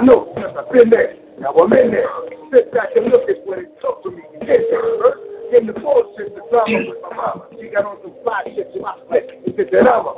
know I've been there. Now I'm in there. Sit back and look at what it took for me to get there, first. The bullshit, the drama with my mama. She got on some fly shit to my face. It's a drama.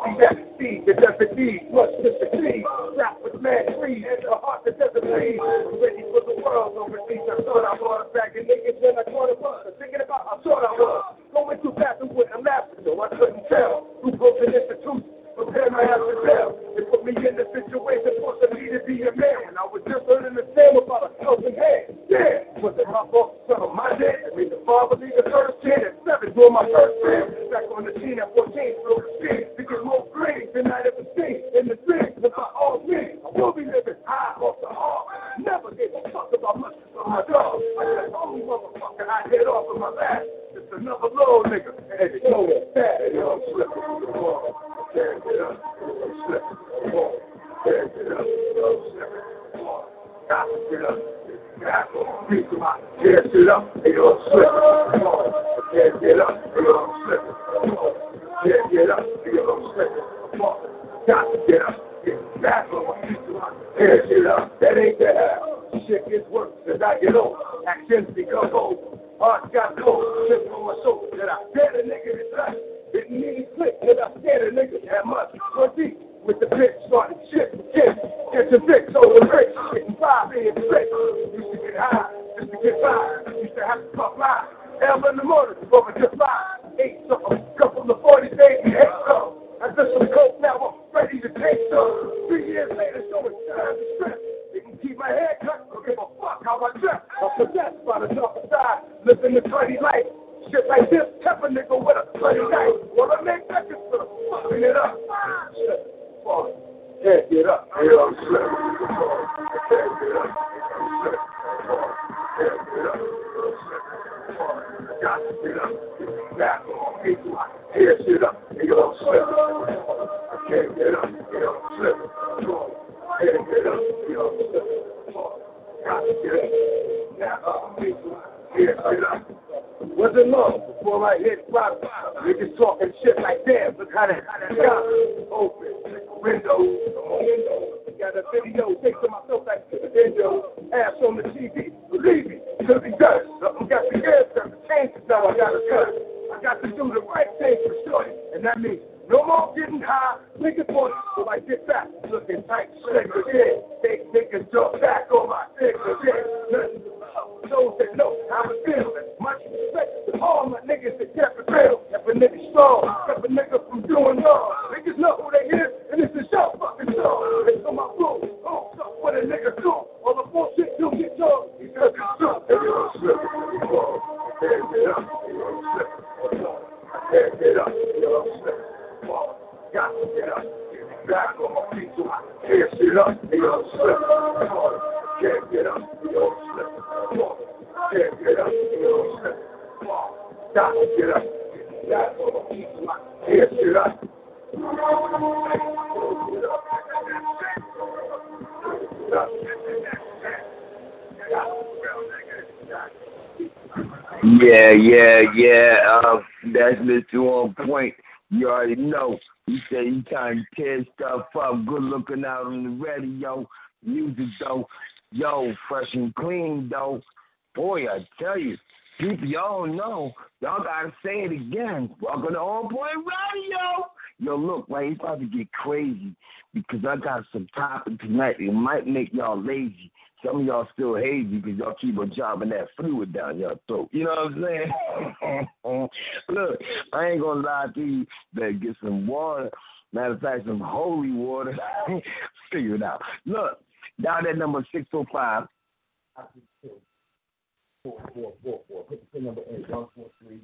might make y'all lazy. Some of y'all still hazy because y'all keep on dropping that fluid down your throat. You know what I'm saying? Look, I ain't gonna lie to you. Better get some water. Matter of fact, some holy water. Figure it out. Look, down that number six oh five. Four four four four. Put the number in one four three.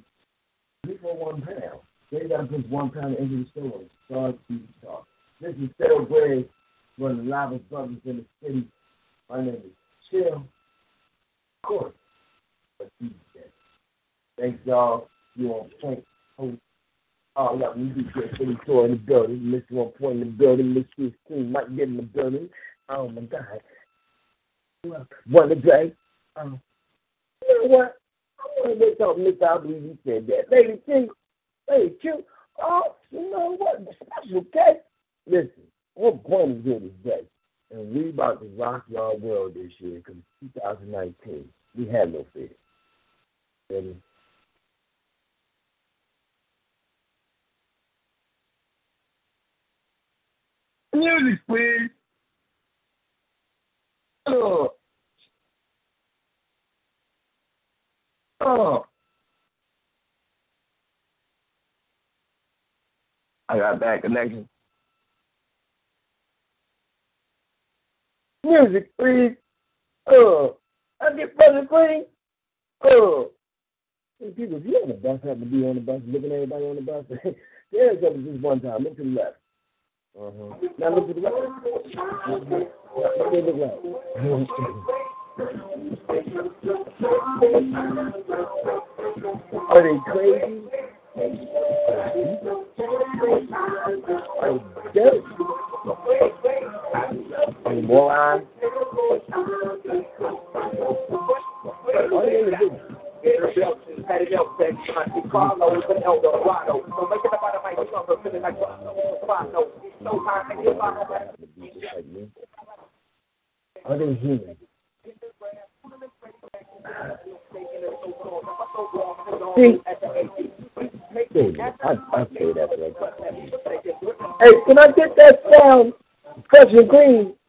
Three four one pound. They got to one pound into the store start to talk. This is Phil Gray one of the loudest brothers in the city. My name is Chill Corey. But he's dead. Thanks, y'all. You on point. Oh, up, you be here for the tour in the building. Mr. On Point in the building. Mr. King might get in the building. Oh my God. Look, one of day. Um, you know what? I want to make up, Mr. I believe you said that. Lady King, Lady Q. Oh, you know what? Special case. Listen, what point is here today. And we about to rock y'all world this year because 2019, we had no fear. Ready? Music, please. Oh. Oh. I got bad connection. Music, please. Oh. I get brother please. Oh. Hey, people, if you on the bus, happen to be on the bus, looking at everybody on the bus, there's something just one time. Look to the left. Uh-huh. Now look to the right. Uh-huh. Now, look right. Are they crazy? Are they dead? Are they morons? Are? Are they human? See, I, I that Hey, can I get that um, sound?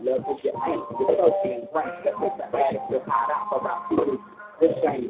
Love is your aim, your social and brain. The picture addicts are hot out for our food thought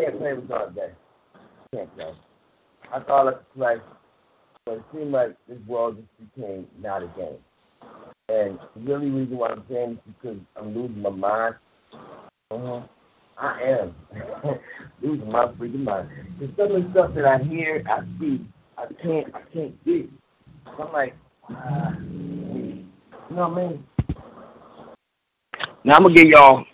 can't play with all day. Can't play. I thought I could play, but it seemed like this world just became not a game. And the only reason why I'm saying is because I'm losing my mind. Uh-huh. I am losing my freaking mind. There's of the stuff that I hear, I see, I can't, I can't get. I'm like, uh, you know what I mean? Now I'm gonna give y'all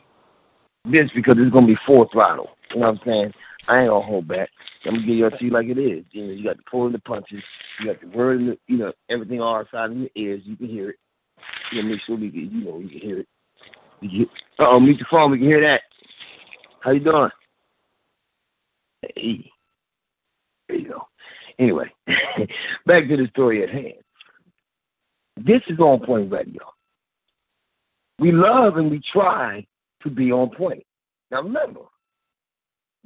this because it's gonna be full throttle. You know what I'm saying? I ain't gonna hold back. I'm gonna give y'all to you like it is. You know, you got the pulling the punches, you got the word, in the, you know, everything all outside of your ears. You can hear it. You know, make sure we can, you know, you can hear it. You uh oh, meet the phone. We can hear that. How you doing? Hey, there you go. Anyway, back to the story at hand. This is on point radio. We love and we try to be on point. Now remember,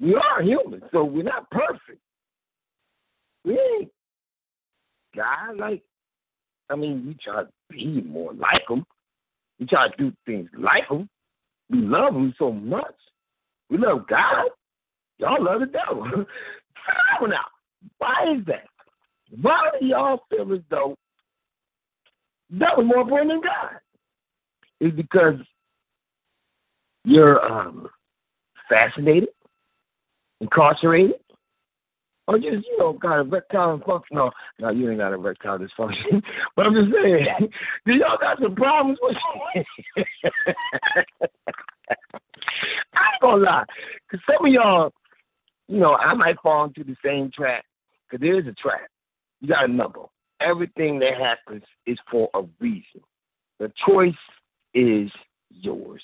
we are human, so we're not perfect. We ain't God like. I mean, we try to be more like Him. We try to do things like Him. We love Him so much. We love God. Y'all love the devil. now, why is that? Why do y'all feel as though that was more important than God? Is because you're um, fascinated, incarcerated, or just, you know, got erectile dysfunction. No, no, you ain't got erectile dysfunction. but I'm just saying, do y'all got some problems with oh, I ain't gonna lie. Because some of y'all, you know, I might fall into the same trap. Because there is a trap. You got to remember, everything that happens is for a reason. The choice is yours.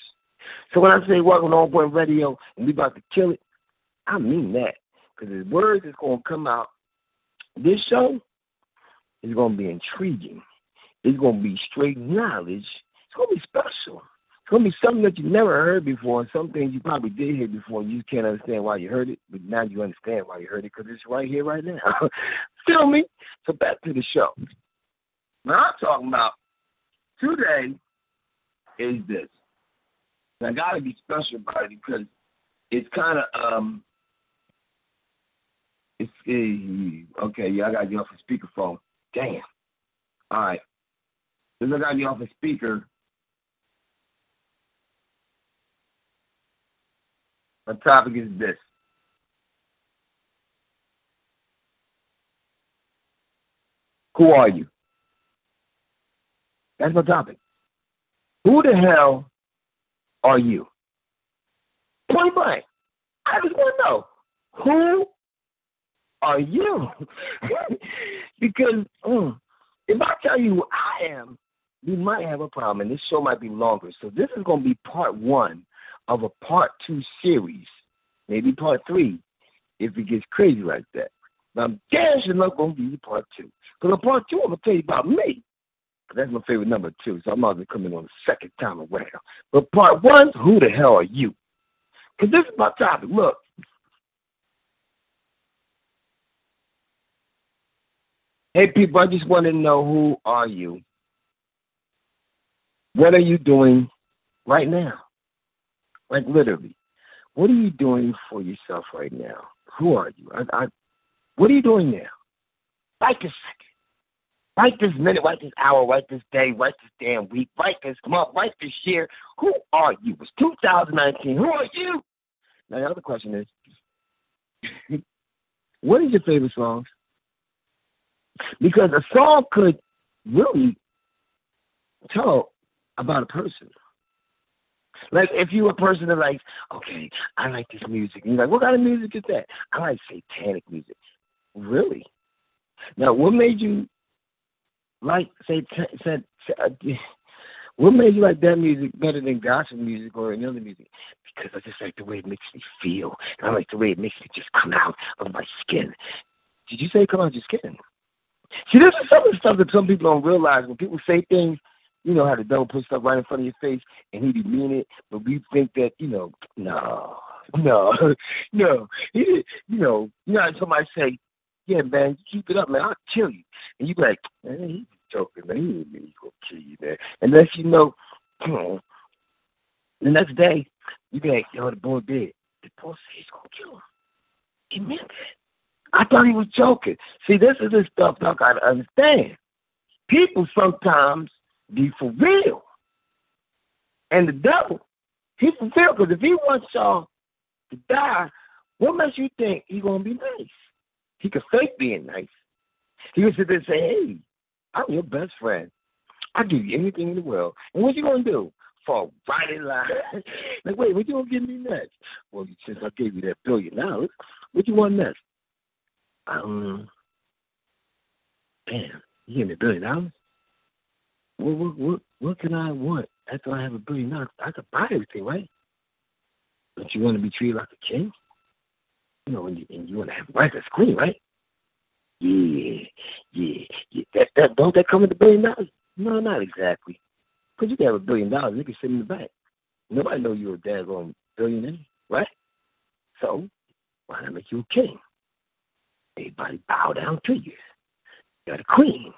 So when I say welcome to On Point Radio and we about to kill it, I mean that. Because the words is going to come out. This show is going to be intriguing. It's going to be straight knowledge. It's going to be special. It's going to be something that you never heard before, and some things you probably did hear before, and you can't understand why you heard it, but now you understand why you heard it because it's right here, right now. Feel me? So back to the show. Now I'm talking about today is this. And I got to be special about it because it's kind of um. It's okay. Yeah, I got you off a speakerphone. Damn. All right. Since I got you off a speaker, my topic is this. Who are you? That's my topic. Who the hell are you? Point blank. I just want to know who are you? because mm, if I tell you who I am, we might have a problem, and this show might be longer. So this is going to be part one of a part two series, maybe part three, if it gets crazy like that. Now, I'm damn sure not going to you part two. Because in part two, I'm going to tell you about me. That's my favorite number two, so I'm not going to come in on the second time around. But part one, who the hell are you? Because this is my topic. Look. Hey, people, I just want to know who are you? What are you doing right now? Like, literally. What are you doing for yourself right now? Who are you? I, I, what are you doing now? Right a second. Write this minute, right this hour, right this day, right this damn week, right this month, right this year. Who are you? It's 2019. Who are you? Now, the other question is what is your favorite songs? Because a song could really tell about a person. Like if you're a person that likes, okay, I like this music. And you're like, what kind of music is that? I like satanic music. Really? Now, what made you like say said uh, what made you like that music better than gospel music or any other music? Because I just like the way it makes me feel. And I like the way it makes me just come out of my skin. Did you say come out of your skin? See, this is some of the stuff that some people don't realize. When people say things, you know how the devil puts stuff right in front of your face and he be mean it, but we think that, you know, no, no, no. He, you know, you know how somebody say, yeah, man, keep it up, man. I'll kill you. And you be like, man, he's joking, man. He didn't mean he gonna kill you, man. Unless you know, the next day, you be like, yo, the boy did. The boy said he's gonna kill him. He meant it. I thought he was joking. See, this is the stuff I gotta understand. People sometimes be for real. And the devil, he for real, because if he wants y'all to die, what makes you think he gonna be nice? He could fake being nice. He could sit there and say, Hey, I'm your best friend. I'll give you anything in the world. And what you gonna do? Fall right in line. like, wait, what you gonna give me next? Well, since I gave you that billion dollars, what you want next? Um damn, you give me a billion dollars? What what what what can I want after I have a billion dollars? I could buy everything, right? Don't you want to be treated like a king? You know, and you, and you want to have a rights as queen, right? Yeah, yeah, yeah. That, that don't that come with a billion dollars? No, not exactly. Because you can have a billion dollars, you can sit in the bank. Nobody know you're a daggone billionaire, right? So why not make you a king? Everybody bow down to you. You're the queen.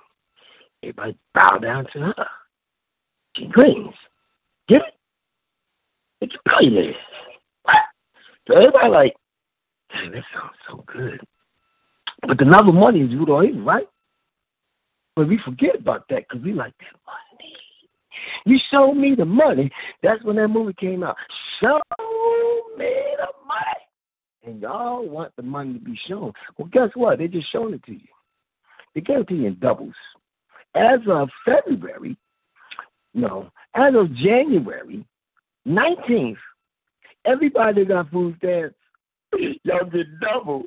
Everybody bow down to her. She queens. Get it? It's a billionaire. What? So everybody like, Dang, that sounds so good. But the love of money is root all evil, right? But we forget about that because we like that money. You show me the money. That's when that movie came out. Show me the money. And y'all want the money to be shown. Well, guess what? They just showing it to you. They gave it to you in doubles. As of February, no, as of January 19th, everybody got food stamps Y'all get double.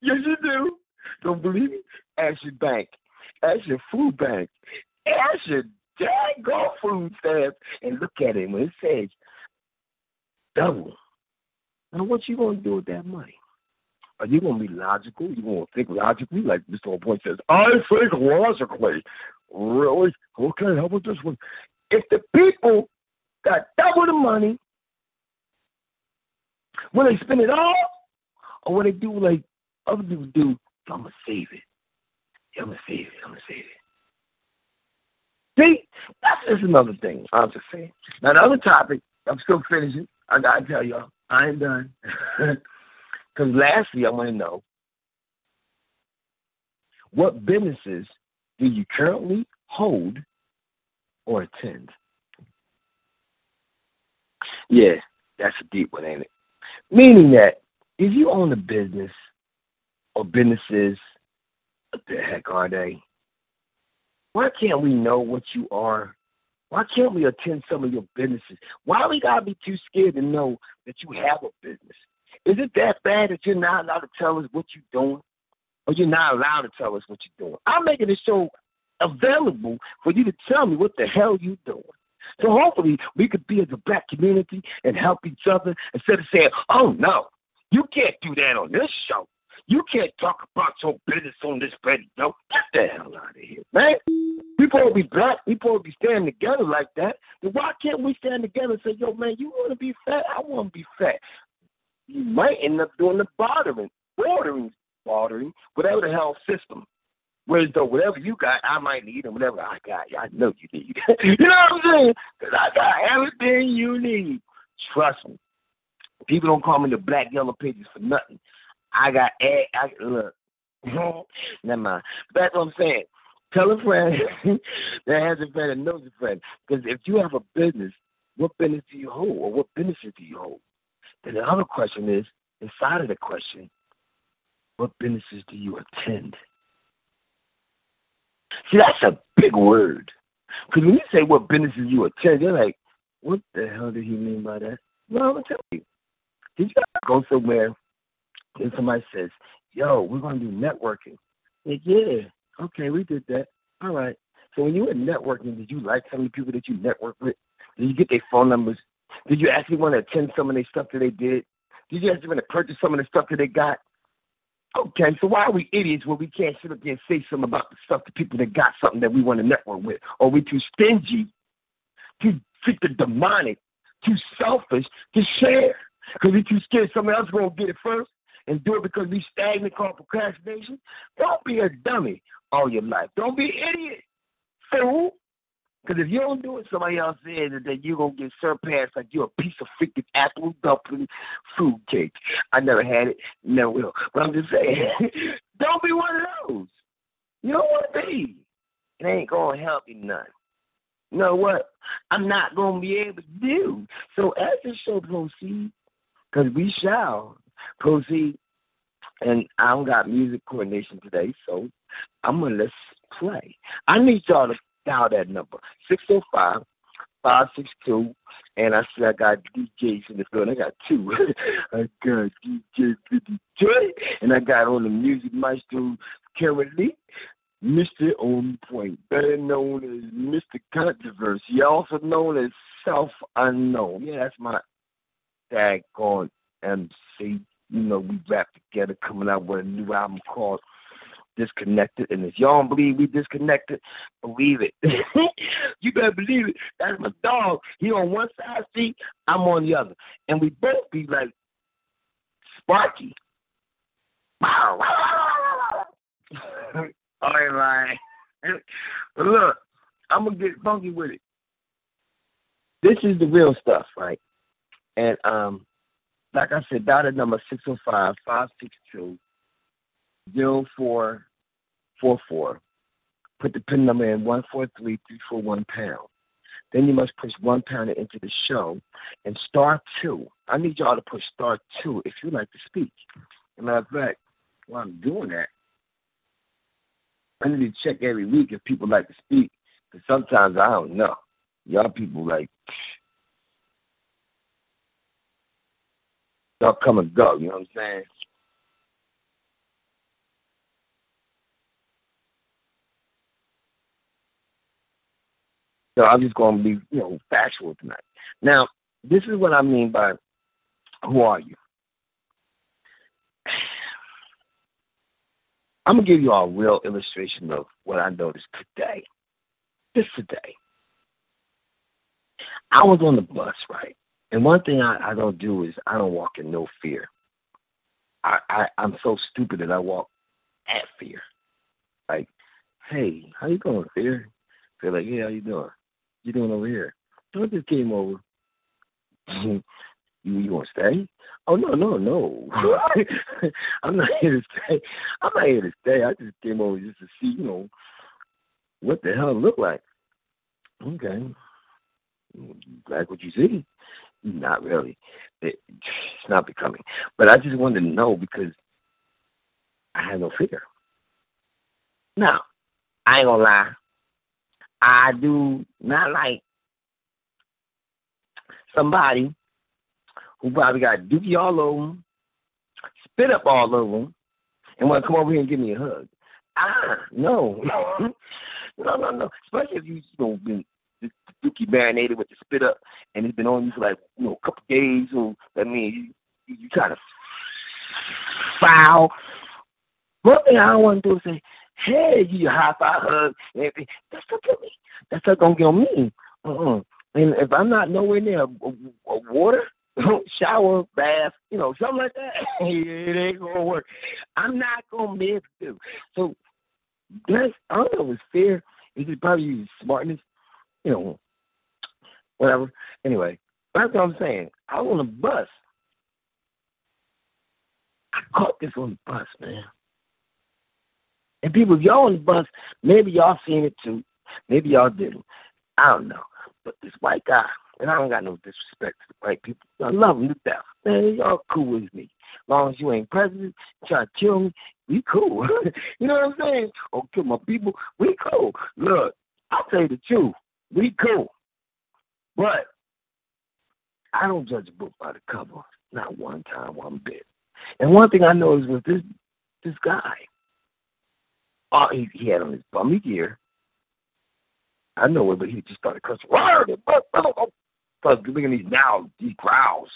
Yes, you do. Don't believe me? Ask your bank. Ask your food bank. Ask your daggone food stamps and look at it when it says double. Now, what you going to do with that money? Are you going to be logical? You going to think logically, like Mr. Point says? I think logically. Really? Okay, how about this one? If the people got double the money Will they spend it all? Or will they do like other people do? I'm going to save it. Yeah, I'm going to save it. I'm going to save it. See, that's just another thing. I'm just saying. Now, the other topic, I'm still finishing. I got to tell y'all, I ain't done. Because lastly, I want to know what businesses do you currently hold or attend? Yeah, that's a deep one, ain't it? Meaning that if you own a business or businesses, what the heck are they? Why can't we know what you are? Why can't we attend some of your businesses? Why we gotta be too scared to know that you have a business? Is it that bad that you're not allowed to tell us what you're doing? Or you're not allowed to tell us what you're doing? I'm making the show available for you to tell me what the hell you're doing. So hopefully we could be as a black community and help each other instead of saying, oh no, you can't do that on this show. You can't talk about your business on this radio. No. Get the hell out of here, man. We supposed to be black. We supposed to be standing together like that. Then why can't we stand together and say, yo, man, you want to be fat? I want to be fat. You might end up doing the bartering, bordering, bartering, whatever the hell system. Whereas though whatever you got, I might need, and whatever I got, I know you need. you know what I'm saying? Because I got everything you need. Trust me. People don't call me the black yellow pages for nothing. I got egg. I, look, never mind. That's what I'm saying. Tell a friend that has a friend and knows a friend. Because if you have a business, what business do you hold, or what businesses do you hold? Then the other question is, inside of the question, what businesses do you attend? See, that's a big word. Because when you say what businesses you attend, they're like, what the hell did he mean by that? Well, I'm going to tell you. Did you go somewhere and somebody says, yo, we're going to do networking? Like, yeah, okay, we did that. All right. So when you were networking, did you like some of the people that you network with? Did you get their phone numbers? Did you actually want to attend some of their stuff that they did? Did you actually want to purchase some of the stuff that they got? Okay, so why are we idiots when we can't sit up there and say something about the stuff to people that got something that we want to network with? Or we too stingy, too the demonic, too selfish to share? Because we're too scared somebody else going to get it first and do it because we stagnant called procrastination? Don't be a dummy all your life. Don't be an idiot. fool. Because if you don't do it, somebody else is, that then you're going to get surpassed like you're a piece of freaking apple dumpling fruit cake. I never had it, never will. But I'm just saying, don't be one of those. You don't want to be. It ain't going to help you none. You know what? I'm not going to be able to do. So as the show proceeds, because we shall proceed, and I don't got music coordination today, so I'm going to let's play. I need y'all to dial that number, 605 562. And I said, I got DJs in the building. I got two. I got DJ 53, and I got on the music maestro, Karen Lee. Mr. On Point, better known as Mr. Controversy, also known as Self Unknown. Yeah, that's my daggone MC. You know, we rap together, coming out with a new album called Disconnected. And if y'all don't believe we disconnected, believe it. you better believe it. That's my dog. He on one side seat, I'm on the other. And we both be like Sparky. All right, look, I'm gonna get funky with it. This is the real stuff, right? And um, like I said, data number 605 562 0444. Put the pin number in 143341 pound. Then you must push one pound into the show and star two. I need y'all to push star two if you like to speak. As matter of fact, while I'm doing that, I need to check every week if people like to speak. Because sometimes I don't know. Y'all people like come and go. You know what I'm saying? So I'm just going to be, you know, factual tonight. Now, this is what I mean by who are you? I'm gonna give you a real illustration of what I noticed today. Just today. I was on the bus, right? And one thing I, I don't do is I don't walk in no fear. I, I I'm so stupid that I walk at fear. Like, hey, how you doing, fear? They're like, yeah, how you doing? You doing over here? I just came over. you you want to stay? Oh no no no! I'm not here to stay. I'm not here to stay. I just came over just to see you know what the hell it looked like. Okay, like what you see? Not really. It, it's not becoming. But I just wanted to know because I had no fear. Now, I ain't gonna lie. I do not like somebody who probably got dookie all over them, spit up all over them, and want to come over here and give me a hug. Ah, no, no, no, no. Especially if you, you been dookie marinated with the spit up, and it's been on you for like you know a couple days. So that means you, you kind of foul. One thing I don't want to do is say, "Hey, you high five hug,". That's not gonna me. That's not gonna get on me. Uh-uh. And if I'm not nowhere near a, a, a water, shower, bath, you know, something like that, it ain't gonna work. I'm not gonna to do. So that's I don't know if it's fear. Is probably smartness? You know, whatever. Anyway, that's what I'm saying. I was on a bus. I caught this on the bus, man. And people, y'all on the bus, maybe y'all seen it too. Maybe y'all didn't. I don't know. But this white guy, and I don't got no disrespect to the white people. I love them to death. Man, y'all cool with me. As long as you ain't president, try to kill me, we cool. you know what I'm saying? Or kill my people, we cool. Look, I'll tell you the truth. We cool. But I don't judge a book by the cover. Not one time, one bit. And one thing I noticed was this this guy. Oh, he, he had on his bummy gear. I know it, but he just started cussing. Started looking at these now, these growls.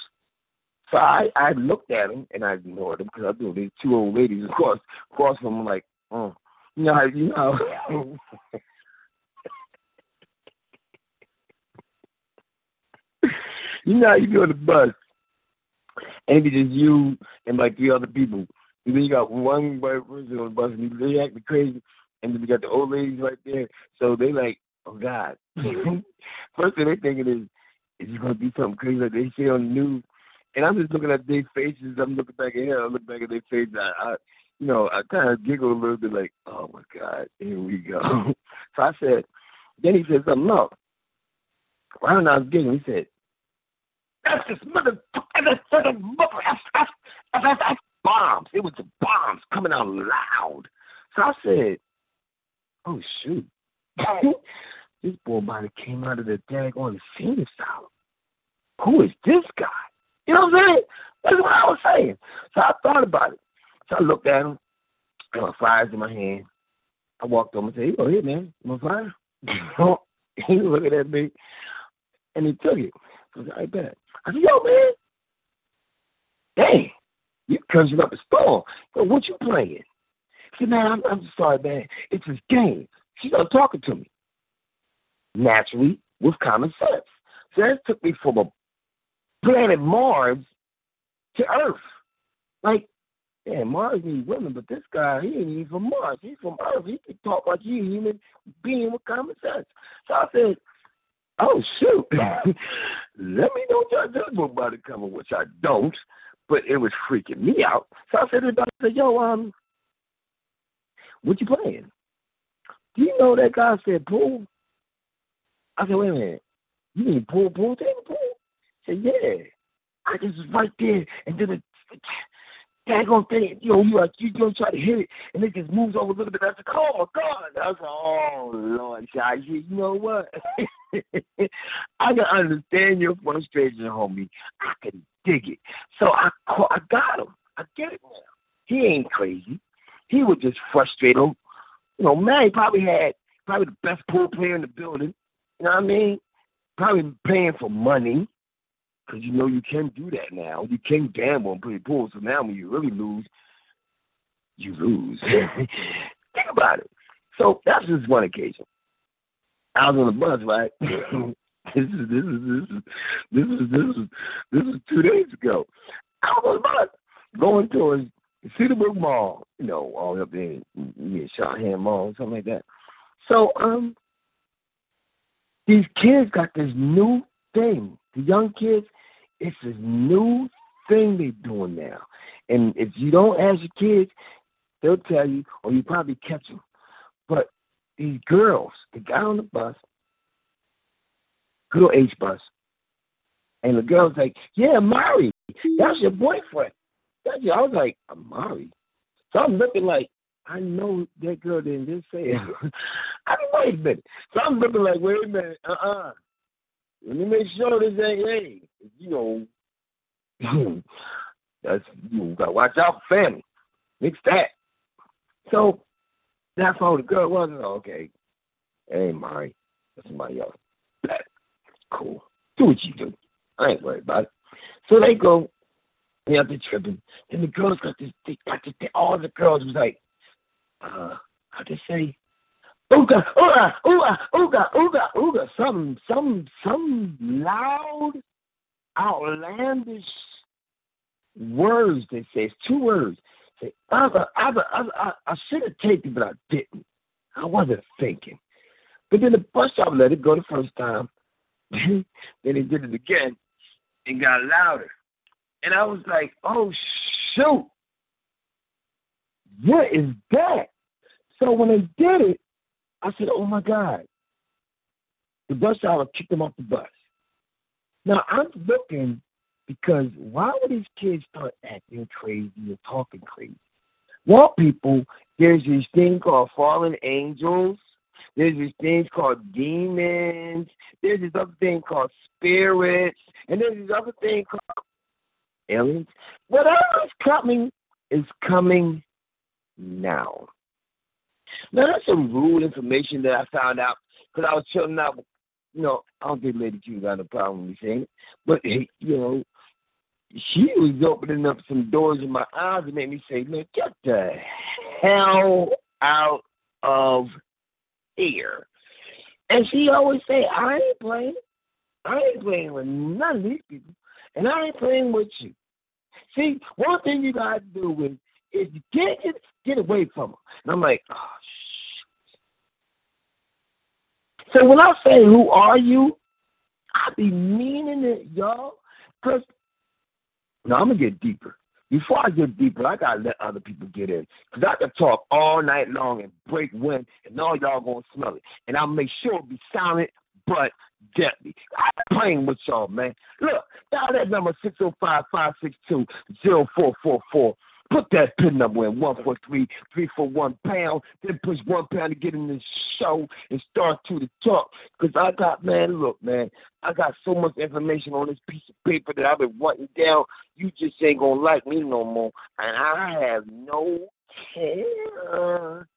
So I, I looked at him and I ignored him because I knew these two old ladies across across from him like, oh, you know you know. you know how you go on the bus, and it's just you and like three other people. And then you got one white person on the bus and they acting crazy, and then you got the old ladies right there. So they like of God. Mm-hmm. First thing they thinking is, is it going to be something crazy like they see on the news? And I'm just looking at their faces. I'm looking back at him. I look back at their faces. I, I you know, I kind of giggle a little bit like, oh my God, here we go. so I said, then he said something else. Right when I was giggling, he said, this mother, that's, that's, that's, that's, that's bombs. It was the bombs coming out loud. So I said, oh shoot. this boy might have came out of the daggone scene asylum. Who is this guy? You know what I'm saying? That's what I was saying. So I thought about it. So I looked at him. I got flyers in my hand. I walked over and said, "Oh, here, man, my flyer." he was looking at me, and he took it. I was like, "I bet." I said, "Yo, man, dang, you conjured up a storm. Yo, what you playing?" He said, "Man, I'm, I'm sorry, man. It's this game." She started talking to me naturally with common sense. So that took me from a planet Mars to Earth. Like yeah, Mars needs women, but this guy, he ain't even from Mars. He's from Earth. He can talk like you, human being with common sense. So I said, oh, shoot. Let me know what y'all do about it coming, which I don't, but it was freaking me out. So I said to I said, yo, um, what you playing? Do you know that guy said pool? I said, wait a minute. You mean pool, pool, table pool? He said, yeah. I just right there, and then it daggone thing, you know, you like you don't try to hit it, and it just moves over a little bit. I said, "Oh my God!" I was like, "Oh Lord, guys, you know what? I can understand your frustration, homie. I can dig it. So I, I got him. I get it now. He ain't crazy. He was just frustrated. You know, man, he probably had probably the best pool player in the building. You know what I mean? Probably paying for money. Because you know you can do that now. You can gamble and play pool. So now when you really lose, you lose. Think about it. So that's just one occasion. I was on the bus, right? this is this is this is this is this is two days ago. I was on the bus going towards Cedarbrook Mall, you know, all up there near Shawhan Mall, something like that. So um these kids got this new thing. The young kids, it's a new thing they're doing now. And if you don't ask your kids, they'll tell you, or you probably catch them. But these girls, the guy on the bus, girl H bus, and the girl's like, "Yeah, Mari, that's your boyfriend." That's your, I was like, "Mari." So I'm looking like, I know that girl didn't just say it. I mean, wait a minute. So I'm looking like, wait a minute, uh uh-uh. uh let me make sure this ain't hey, you know that's you gotta watch out for family. Mix that. So that's all the girl was. Okay. Hey Mari, that's somebody else. Cool. Do what you do. I ain't worried about it. So they go, they have the tripping. Then the girls got this they got this all the girls was like, uh, how to say ooga, ooga, ooga, ooga, ooga, ooga, some, some, some loud, outlandish words they say. It's two words. Say, other, I, I should have taken but I didn't. I wasn't thinking. But then the bus stop let it go the first time. then he did it again and got louder. And I was like, oh, shoot. What is that? So when they did it, I said, oh my God. The bus driver kicked him off the bus. Now I'm looking because why would these kids start acting crazy or talking crazy? Well, people, there's this thing called fallen angels. There's this thing called demons. There's this other thing called spirits. And there's this other thing called aliens. Whatever is coming is coming now. Now that's some rude information that I found out because I was chilling out. You know, I don't think Lady Q got a problem with saying it, but you know, she was opening up some doors in my eyes and made me say, "Man, get the hell out of here." And she always say, "I ain't playing. I ain't playing with none of these people, and I ain't playing with you." See, one thing you gotta do is if you can't get get away from her. And I'm like, oh So when I say who are you, I be meaning it, y'all. Cause now I'm gonna get deeper. Before I get deeper, I gotta let other people get in. Cause I can talk all night long and break wind, and all y'all gonna smell it. And I'll make sure it be silent but deadly. I'm playing with y'all, man. Look, dial that number six zero oh five five six two zero four four four. Put that pin number in one four three three four one pound. Then push one pound to get in the show and start to the talk. Cause I got man, look man, I got so much information on this piece of paper that I've been writing down. You just ain't gonna like me no more, and I have no care.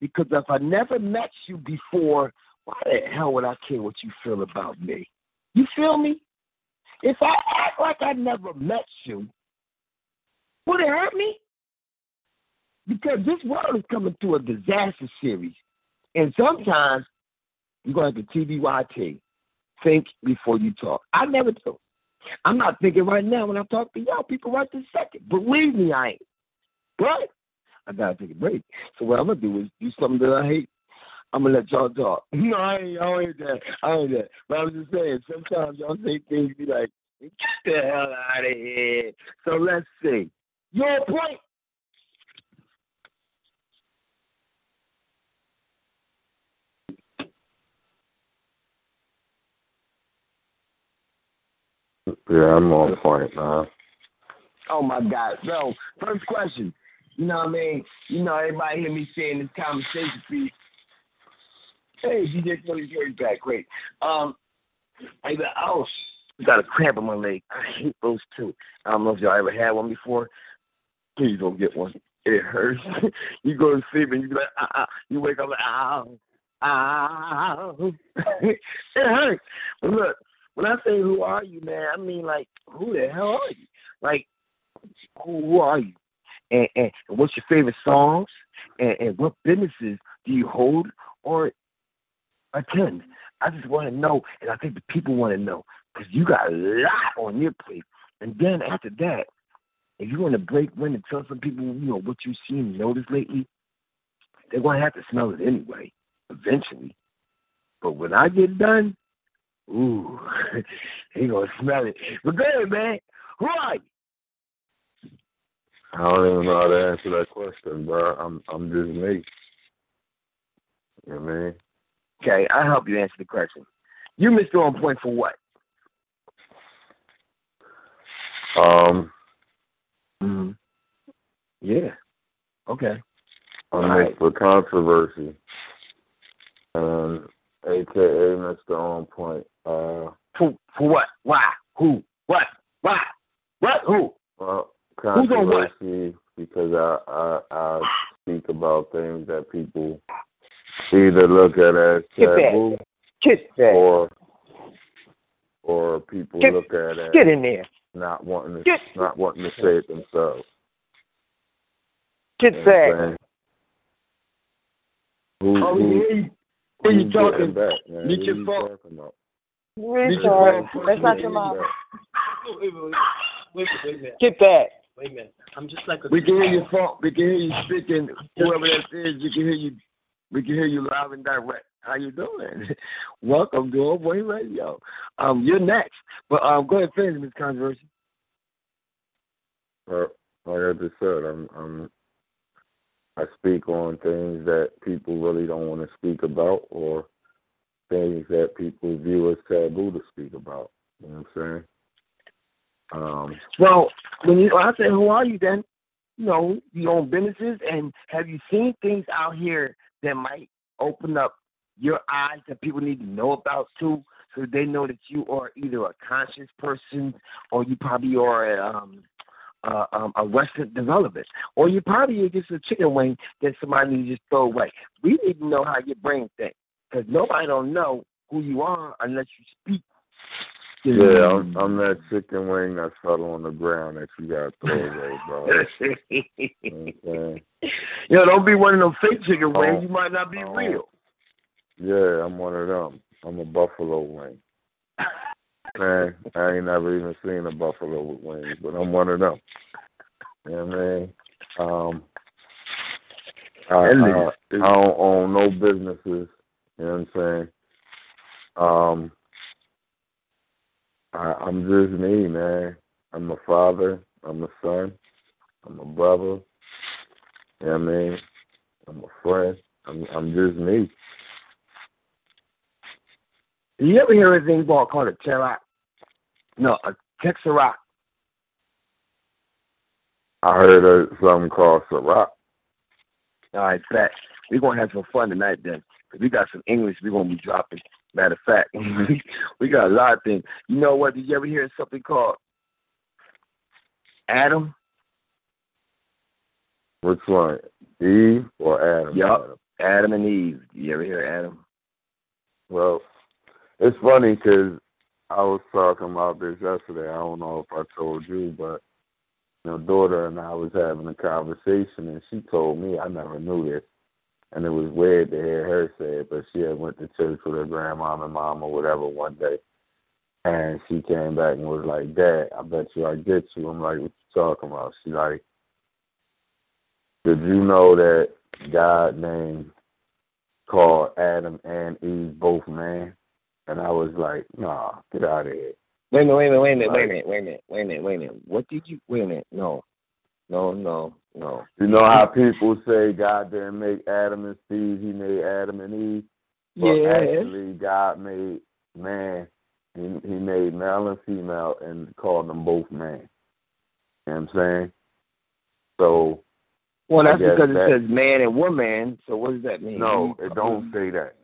Because if I never met you before, why the hell would I care what you feel about me? You feel me? If I act like I never met you, would it hurt me? Because this world is coming to a disaster series. And sometimes you're going to have to TBYT. Think before you talk. I never do. I'm not thinking right now when I talk to y'all, people right this second. Believe me, I ain't. But I gotta take a break. So what I'm gonna do is do something that I hate. I'm gonna let y'all talk. No, I ain't, I ain't that. I ain't that. But I was just saying, sometimes y'all say things be like, get the hell out of here. So let's see. Your point. Yeah, I'm on point, man. Oh my God. So first question. You know what I mean? You know, everybody hear me saying this conversation piece. Hey, DJ Tony Jerry back. Great. Um I got oh got a cramp in my leg. I hate those too. I don't know if y'all ever had one before. Please don't get one. It hurts. you go to sleep and you be like, ah, ah. you wake up like, ow, ow. it hurts. But look, when I say who are you, man, I mean like who the hell are you? Like who, who are you? And, and, and what's your favorite songs? And, and what businesses do you hold or attend? I just want to know, and I think the people want to know because you got a lot on your plate. And then after that, if you want to break wind and tell some people, you know, what you've seen and noticed lately, they're going to have to smell it anyway, eventually. But when I get done, ooh, they going to smell it. But go ahead, man. Who are you? I don't even know how to answer that question, bro. I'm I'm just me. You know what I mean? Okay, I'll help you answer the question. You Mr. On Point for what? Um, Mm-hmm. Yeah. Okay. I'm right. for controversy. And AKA Mr. On Point. Uh, for, for what? Why? Who? What? Why? What? Who? Well, controversy because I, I I speak about things that people either look at as taboo or or people get, look at as get in there not wanting to Get, not wanting to say it themselves. Get back. Who, oh, who, hear you, hear you talking. Back, man? Meet your phone. Richard, that's not your mom. Wait, wait, wait, wait a minute. Get back. Wait a minute. I'm just like a. We can hear your phone. We can hear you speaking. Whoever that is, we can hear you. We can hear you live and direct. How you doing? Welcome to Old Boy Radio. Um, you're next, but um, go ahead, finish, Miss Controversy. Well, like I just said, I'm, I'm, I speak on things that people really don't want to speak about, or things that people view as taboo to speak about. You know what I'm saying? Um, well, when you, I say, who are you then? You know, you own businesses, and have you seen things out here that might open up your eyes that people need to know about too, so they know that you are either a conscious person or you probably are a, um, uh, um, a Western development, or you probably are just a chicken wing that somebody needs to throw away. We need to know how your brain thinks because nobody don't know who you are unless you speak. Yeah, I'm, I'm that chicken wing that fell on the ground that you got to throw away, bro. you know, you don't be one of them fake chicken wings. Oh, you might not be oh, real. Yeah, I'm one of them. I'm a buffalo wing. Man, I ain't never even seen a buffalo with wings, but I'm one of them. You know what I mean? Um, I, I, I don't own no businesses. You know what I'm saying? Um, I, I'm just me, man. I'm a father. I'm a son. I'm a brother. You know what I mean? I'm a friend. I'm I'm just me. You ever hear anything called a Terak? No, a Texarock. I heard of something called Ciroc. All right, fat. We're gonna have some fun tonight then. Cause we got some English we're gonna be dropping. Matter of fact, we got a lot of things. You know what? Did you ever hear something called Adam? Which one? Eve or Adam? Yup. Adam and Eve. You ever hear Adam? Well, it's funny because I was talking about this yesterday. I don't know if I told you, but my daughter and I was having a conversation, and she told me I never knew this, and it was weird to hear her say it. But she had went to church with her grandma and mom or whatever one day, and she came back and was like, "Dad, I bet you I get you." I'm like, "What you talking about?" She like, "Did you know that God named called Adam and Eve both man?" And I was like, "Nah, get out of here." Wait a minute, wait a minute, wait a minute, wait a minute, wait a minute, wait a minute, wait a minute. What did you wait a minute? No. No, no, no. You know how people say God didn't make Adam and Steve, he made Adam and Eve? But yeah. actually God made man. He he made male and female and called them both man. You know what I'm saying? So Well that's because it that- says man and woman, so what does that mean? no, it don't say that.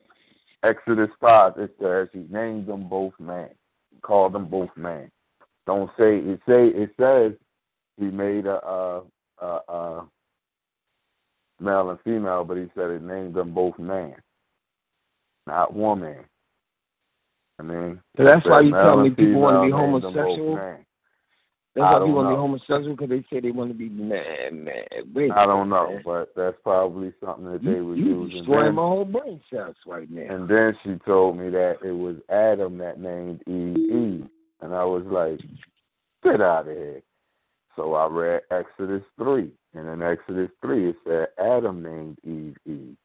Exodus five it says he named them both man. Called them both man. Don't say it say it says he made a uh uh uh male and female, but he said it named them both man, not woman. I mean, So that's why you tell me people want to be female named them both homosexual. That's why people want to be homosexual because they say they want to be man, man. Wait, I don't know, man. but that's probably something that they You, would you use. And destroying my whole brain cells right now. and then she told me that it was Adam that named Eve Eve, and I was like, "Get out of here!" So I read Exodus three, and in Exodus three it said Adam named Eve Eve.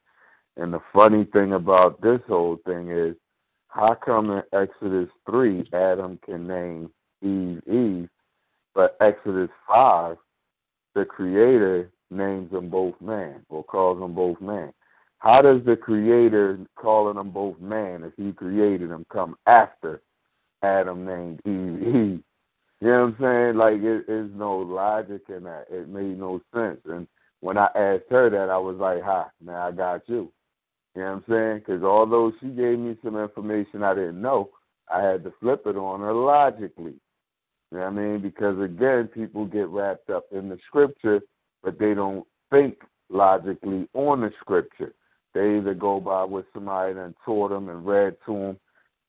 And the funny thing about this whole thing is, how come in Exodus three Adam can name Eve Eve, but Exodus five, the Creator names them both man or calls them both man. How does the Creator calling them both man if He created them come after Adam named Eve Eve? You know what I'm saying? Like it is no logic in that. It made no sense. And when I asked her that, I was like, "Ha, now I got you." You know what I'm saying? Because although she gave me some information I didn't know, I had to flip it on her logically. You know what I mean? Because again, people get wrapped up in the scripture, but they don't think logically on the scripture. They either go by what somebody done taught them and read to them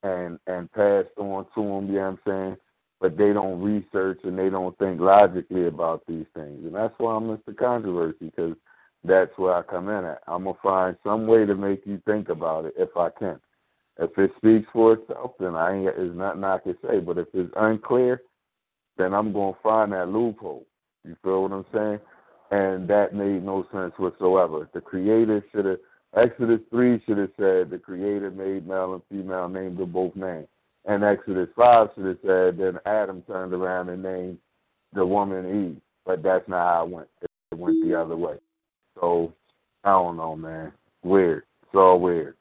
and and passed on to them. You know what I'm saying? But they don't research and they don't think logically about these things, and that's why I'm Mr. Controversy because that's where I come in at. I'm gonna find some way to make you think about it if I can. If it speaks for itself, then I ain't there's nothing I can say. But if it's unclear, then I'm gonna find that loophole. You feel what I'm saying? And that made no sense whatsoever. The creator should have Exodus three should have said the creator made male and female, named them both names. And Exodus five should have said then Adam turned around and named the woman Eve. But that's not how it went. It went the other way. So I don't know, man. Weird. It's all weird.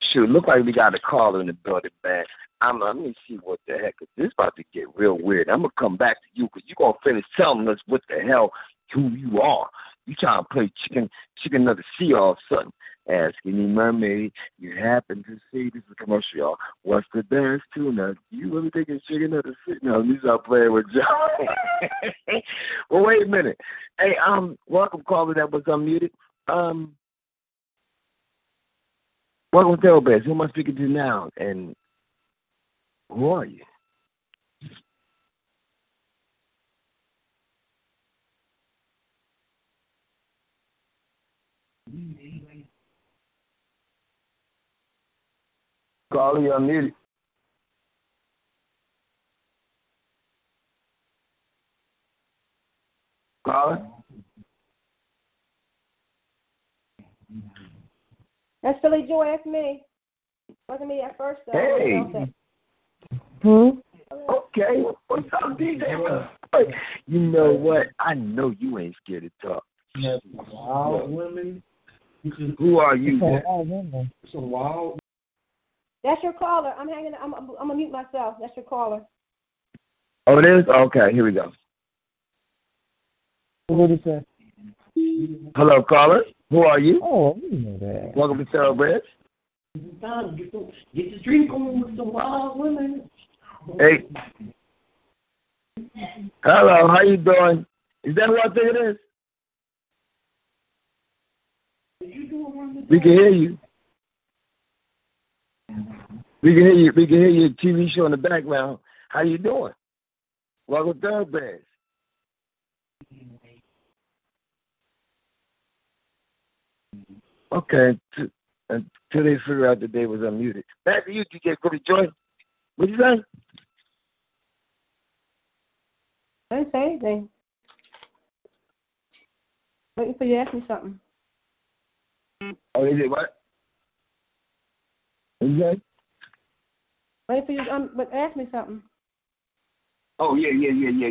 Shoot, look like we got a caller in the building, man. I'm, let me see what the heck. 'cause This about to get real weird. I'm gonna come back to you because you're gonna finish telling us what the hell who you are. You trying to play chicken, chicken of the sea all of a sudden. Ask any mermaid you happen to see. This is a commercial, y'all. What's the dance tuna? You really think it's chicken of the sea? No, these are playing with John. well, wait a minute. Hey, um, welcome caller that was unmuted. Um, welcome to. Who am I speaking to now? And who are you? Caller, you're unmuted. Caller? That's Philly Joy. That's me. Wasn't me at first. Though. Hey. Hmm? Okay. What's up, DJ? You know what? I know you ain't scared to talk. You have some wild women. You just Who are you? some wild. That's your caller. I'm hanging. I'm. I'm, I'm gonna mute myself. That's your caller. Oh, it is? Okay, here we go. What did you say? Hello, caller. Who are you? Oh, I didn't know that. Welcome to Thoroughbreds. Time get some, get this drink on with some wild women. Hey. Hello, how you doing? Is that who I think it is? We can hear you. We can hear you. We can hear your TV show in the background. How you doing? Welcome to Thoroughbreds. Okay, until uh, they figure out that they was unmuted. Back to you, DJ Cody Joy. What you say? I didn't say anything. Waiting for you to ask me something. Oh, is it what? What you say? For you. Um, but ask me something. Oh yeah, yeah, yeah, yeah,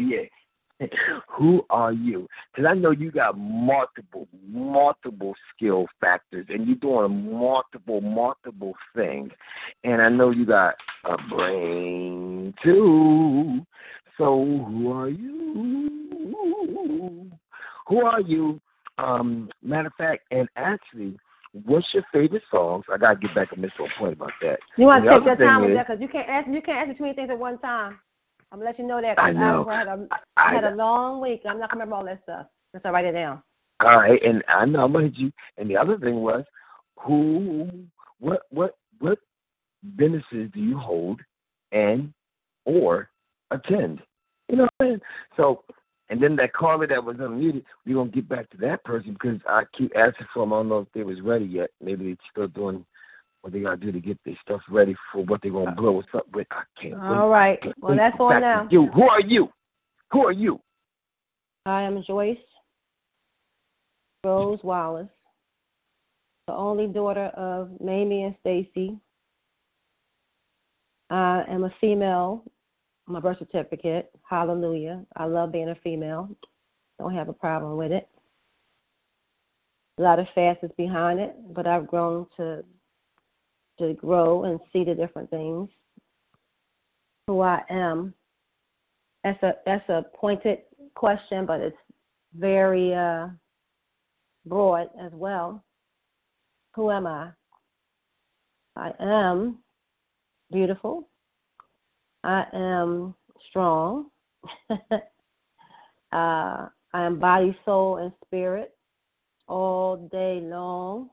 yeah. Who are you? Because I know you got multiple, multiple skill factors, and you're doing multiple, multiple things. And I know you got a brain too. So who are you? Who are you? Um, matter of fact, and actually, what's your favorite songs? I gotta get back and miss a point about that. You want to take your time with that because you can't ask. You can't ask me too many things at one time. I'm gonna let you know that. 'cause I know. I had a, I, I had a long week. I'm not gonna remember all that stuff. Let's write it down. All right, and I know I'm gonna hit you. And the other thing was, who, what, what, what businesses do you hold and or attend? You know what I'm saying? So, and then that caller that was unmuted, we're gonna get back to that person because I keep asking for them. I don't know if they was ready yet. Maybe they're still doing what they gotta do to get their stuff ready for what they're gonna blow us up with. I can't wait. All right. Well, that's on now. You, who are you? Who are you? I am Joyce Rose Wallace, the only daughter of Mamie and Stacy. I am a female. My birth certificate. Hallelujah. I love being a female. Don't have a problem with it. A lot of facets behind it, but I've grown to to grow and see the different things. Who I am. That's a that's a pointed question, but it's very uh, broad as well. Who am I? I am beautiful. I am strong. uh, I am body, soul, and spirit all day long.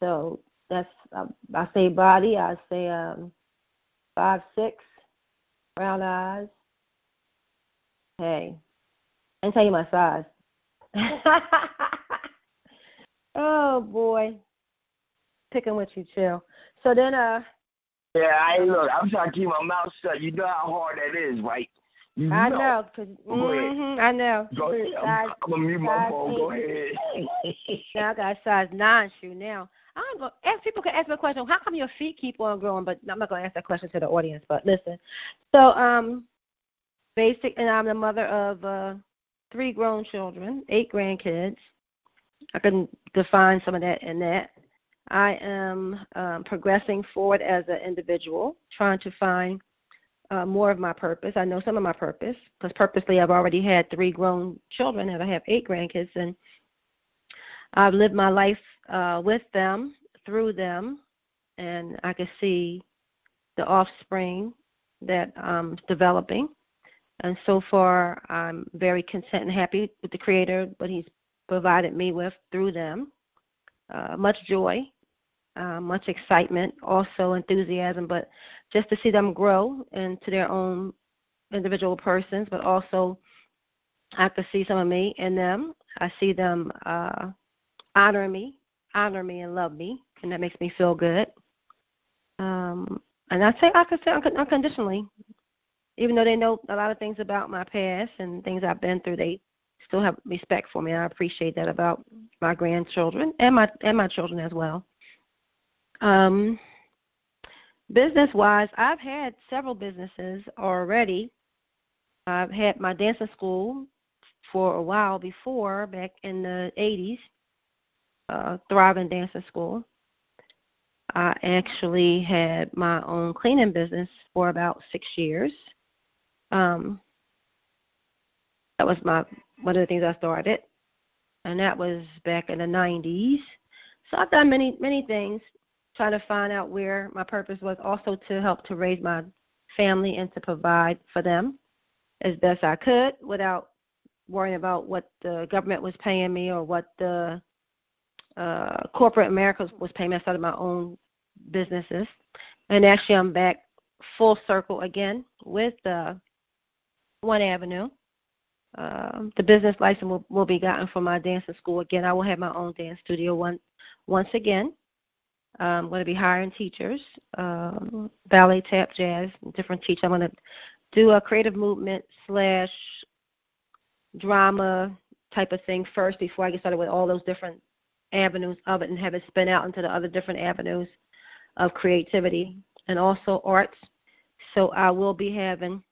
So that's uh, I say body. I say um, five six, brown eyes. Hey, I tell you my size. oh boy, picking with you, chill. So then, uh, Yeah, I look. I'm trying to keep my mouth shut. You know how hard that is, right? You I know, cause Go ahead. mhm, I know. Go ahead. I'm, Size- I'm gonna mute my phone. Go ahead. Now I got a size nine shoe now. I'm gonna ask people can ask me a question. How come your feet keep on growing? But I'm not gonna ask that question to the audience. But listen, so um, basic, and I'm the mother of uh, three grown children, eight grandkids. I can define some of that in that. I am um, progressing forward as an individual, trying to find uh, more of my purpose. I know some of my purpose because purposely I've already had three grown children and I have eight grandkids, and I've lived my life uh, with them, through them, and I can see the offspring that I'm developing. And so far, I'm very content and happy with the Creator, what He's provided me with through them. Uh, much joy, uh, much excitement, also enthusiasm, but just to see them grow into their own individual persons, but also I can see some of me in them. I see them uh, honor me, honor me, and love me, and that makes me feel good. Um, and I say I can say uncon- unconditionally, even though they know a lot of things about my past and things I've been through, they still have respect for me. And I appreciate that about my grandchildren and my and my children as well. Um, business wise, I've had several businesses already. I've had my dancing school for a while before, back in the 80s, uh, Thriving Dancing School. I actually had my own cleaning business for about six years. Um, that was my one of the things I started, and that was back in the 90s. So I've done many many things, trying to find out where my purpose was, also to help to raise my family and to provide for them as best I could without worrying about what the government was paying me or what the uh, corporate America was paying me. I started my own businesses, and actually I'm back full circle again with uh, One Avenue. Uh, the business license will, will be gotten from my dancing school again. I will have my own dance studio one once again. I'm going to be hiring teachers, um, ballet, tap, jazz, different teachers. I'm going to do a creative movement slash drama type of thing first before I get started with all those different avenues of it and have it spin out into the other different avenues of creativity and also arts. So I will be having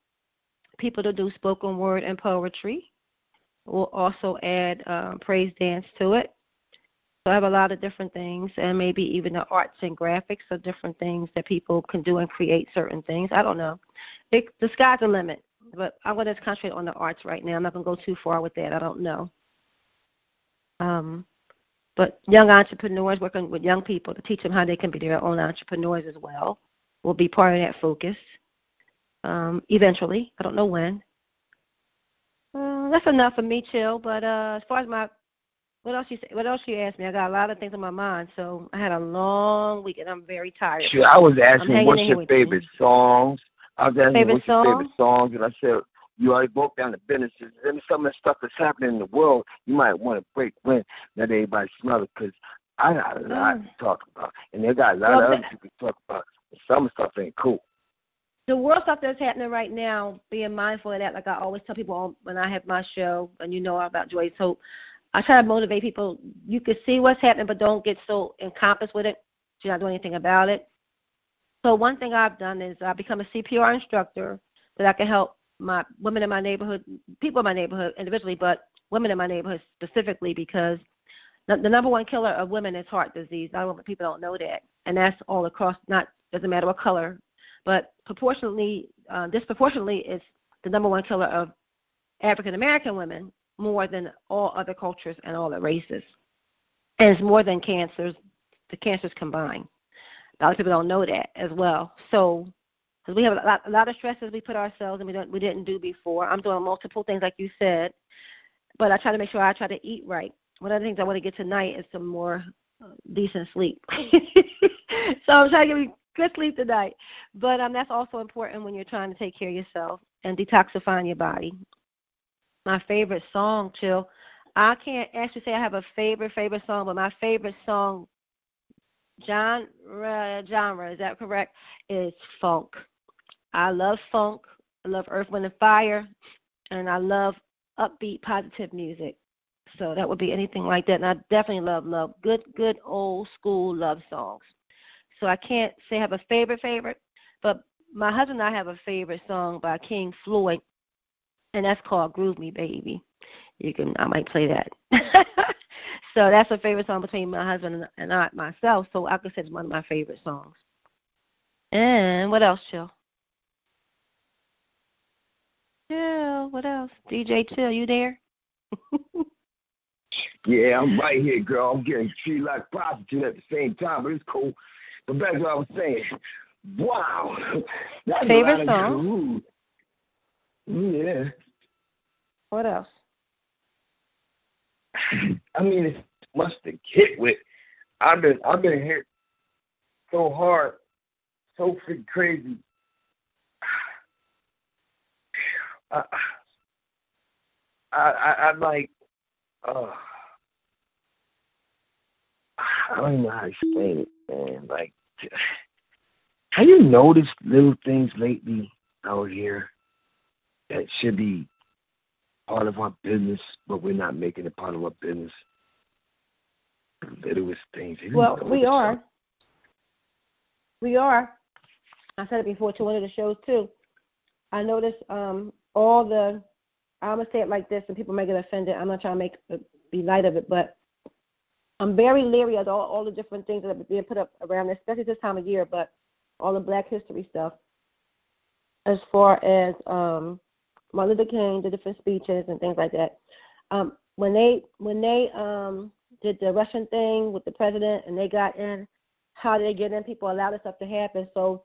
people to do spoken word and poetry. We'll also add um, praise dance to it. So I have a lot of different things, and maybe even the arts and graphics or different things that people can do and create certain things. I don't know. It, the sky's the limit, but I'm going to concentrate on the arts right now. I'm not going to go too far with that. I don't know. Um, but young entrepreneurs working with young people to teach them how they can be their own entrepreneurs as well will be part of that focus um, eventually. I don't know when. Uh, that's enough for me, chill. But uh, as far as my what else you say, what else you asked me? I got a lot of things on my mind, so I had a long week and I'm very tired. Sure, I was asking what's your favorite you. songs. I was asking favorite what's song? your favorite songs, and I said you already broke down the businesses. And some of the stuff that's happening in the world, you might want to break when let everybody smell it because I got a lot mm. to talk about, and they got a lot well, of other people to talk about. Some stuff ain't cool. The world stuff that's happening right now, being mindful of that, like I always tell people when I have my show, and you know about Joyce Hope, I try to motivate people. You can see what's happening, but don't get so encompassed with it. You're not doing anything about it. So one thing I've done is I've become a CPR instructor that I can help my women in my neighborhood, people in my neighborhood individually, but women in my neighborhood specifically because the, the number one killer of women is heart disease. I don't people don't know that, and that's all across. Not doesn't matter what color, but proportionately, uh, disproportionately, it's the number one killer of African American women more than all other cultures and all the races. And it's more than cancers, the cancers combined. A lot of people don't know that as well. So, because we have a lot, a lot of stresses we put ourselves and we don't we didn't do before. I'm doing multiple things like you said, but I try to make sure I try to eat right. One of the things I want to get tonight is some more uh, decent sleep. so I'm trying to get good sleep tonight. But um, that's also important when you're trying to take care of yourself and detoxifying your body my favorite song, Chill. I can't actually say I have a favorite favorite song, but my favorite song genre genre is that correct? Is funk. I love funk. I love Earth, Wind and Fire, and I love upbeat, positive music. So that would be anything like that. And I definitely love love good good old school love songs. So I can't say I have a favorite favorite, but my husband and I have a favorite song by King Floyd and that's called Groove Me Baby. You can I might play that. so that's a favorite song between my husband and I myself. So I could say it's one of my favorite songs. And what else, Chill? Chill, what else? DJ Chill, you there? yeah, I'm right here, girl. I'm getting treated like prostitute at the same time, but it's cool. But back to what I was saying. Wow. That's favorite song? Yeah. What else? I mean, it's much to get with. I've been I've been hit so hard, so freaking crazy. I, I, I am like, uh, I don't even know how to explain it, man. Like, have you noticed little things lately out here that should be part of our business, but we're not making it part of our business. Littlest things. Well, we are. we are. I said it before to one of the shows too. I noticed um, all the. I'm gonna say it like this, and people may get offended. I'm not trying to make uh, be light of it, but I'm very leery of all, all the different things that are being put up around, especially this time of year. But all the Black History stuff, as far as um, Martin Luther King, the different speeches and things like that. Um, when they when they um, did the Russian thing with the president and they got in, how did they get in? People allowed this stuff to happen. So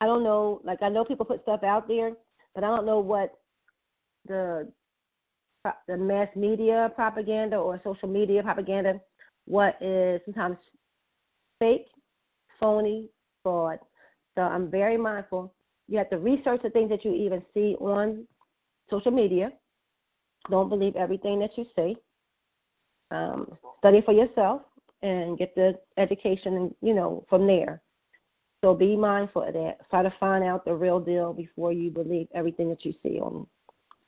I don't know. Like I know people put stuff out there, but I don't know what the the mass media propaganda or social media propaganda, what is sometimes fake, phony, fraud. So I'm very mindful. You have to research the things that you even see on social media. Don't believe everything that you see. Um, study for yourself and get the education, you know, from there. So be mindful of that. Try to find out the real deal before you believe everything that you see on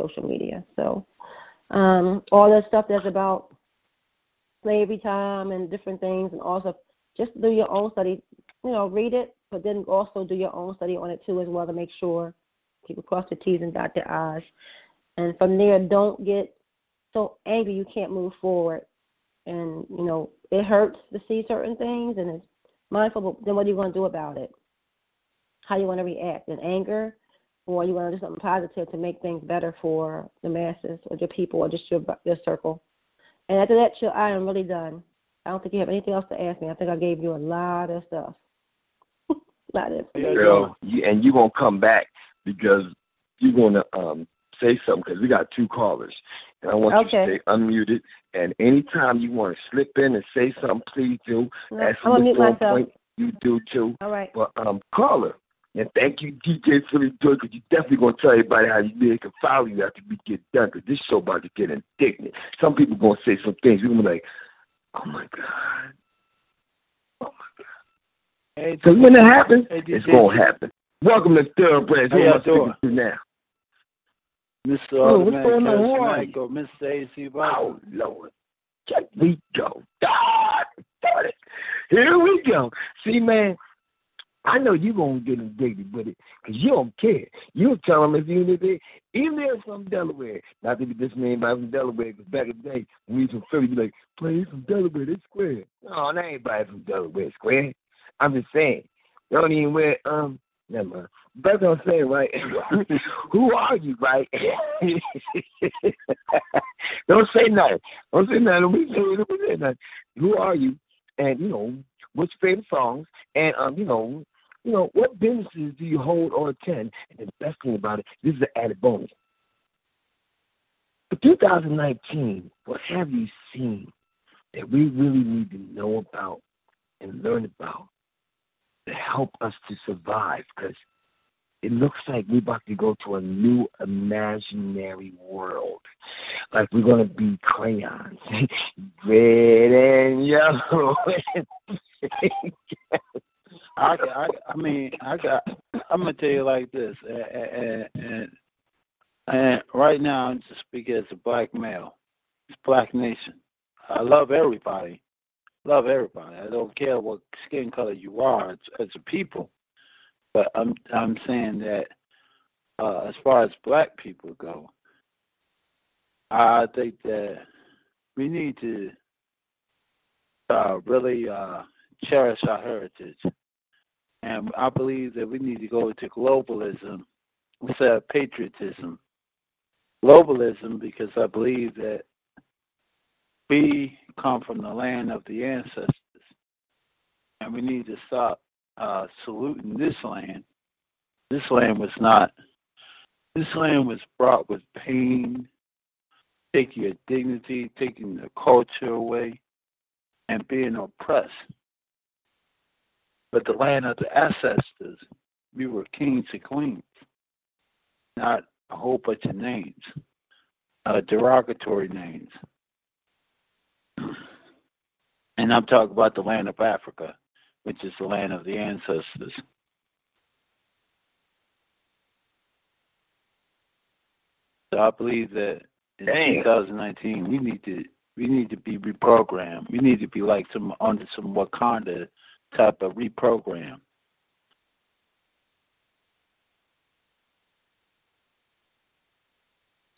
social media. So um, all the stuff that's about slavery time and different things, and also just do your own study. You know, read it, but then also do your own study on it too as well to make sure keep across the T's and dot the I's. And from there, don't get so angry you can't move forward. And you know, it hurts to see certain things, and it's mindful. But then, what are you going to do about it? How you want to react in anger, or you want to do something positive to make things better for the masses or your people or just your your circle. And after that, chill, I am really done. I don't think you have anything else to ask me. I think I gave you a lot of stuff. Lot of. Girl, you, and you're going to come back because you're going to um, say something because we got two callers. And I want Okay. you to stay unmuted. And anytime you want to slip in and say something, please do. No, As I'm gonna for mute myself. point, you do too. All right. But um, caller, and thank you, DJ Philly Joy, because you definitely going to tell everybody how you they can follow you after we get done, because this show about to get indignant. Some people going to say some things. You're going to be like, oh, my God. My God. Hey, Because when it happens, Hey, it's going to happen. Welcome to Thoroughbreds. How Who am I y'all doing? to now? Mr. Oh, what's going on? Who are or Mr. AC. Oh, Lord. Here we go. God, it. Here we go. See, man, I know you're going to get indignant with it because you don't care. You'll tell them if you live there, even if from Delaware. Not to be this man from Delaware because back in the day, when we was from Philly, you'd be like, play from Delaware, they square. No, there ain't anybody from Delaware square. I'm just saying. They don't even wear, um, never mind. That's what I'm saying, right? Who are you, right? don't say nothing. Don't say nothing. Don't be nothing. Who are you? And you know, what's your favorite songs? And um, you know, you know, what businesses do you hold or attend? And the best thing about it, this is an added bonus. For 2019, what have you seen that we really need to know about and learn about help us to survive? Because it looks like we're about to go to a new imaginary world. Like we're gonna be crayons, red and yellow. I, I, I mean, I got. I'm gonna tell you like this, and, and, and right now, I'm just speaking as a black male. It's black nation. I love everybody. Love everybody. I don't care what skin color you are as, as a people. But I'm I'm saying that uh, as far as black people go, I think that we need to uh, really uh, cherish our heritage. And I believe that we need to go to globalism instead of patriotism. Globalism, because I believe that we come from the land of the ancestors, and we need to stop uh, saluting this land. This land was not. This land was brought with pain, taking your dignity, taking the culture away, and being oppressed. But the land of the ancestors, we were kings and queens, not a whole bunch of names, uh, derogatory names. And I'm talking about the land of Africa, which is the land of the ancestors. So I believe that in Damn. 2019 we need to we need to be reprogrammed. We need to be like some under some Wakanda type of reprogram.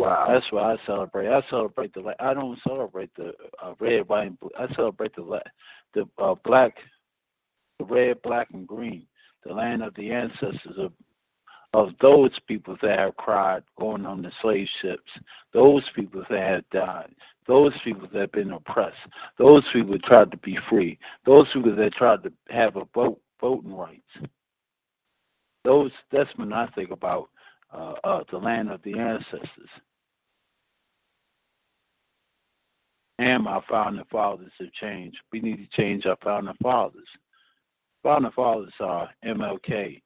Wow. That's why I celebrate. I celebrate the. I don't celebrate the uh, red, white, and blue. I celebrate the the uh, black, the red, black, and green, the land of the ancestors of of those people that have cried going on the slave ships, those people that have died, those people that have been oppressed, those people that tried to be free, those people that tried to have a vote voting rights. Those that's when I think about uh, uh, the land of the ancestors. And my founding fathers have changed. We need to change our founding fathers. Founding fathers are MLK,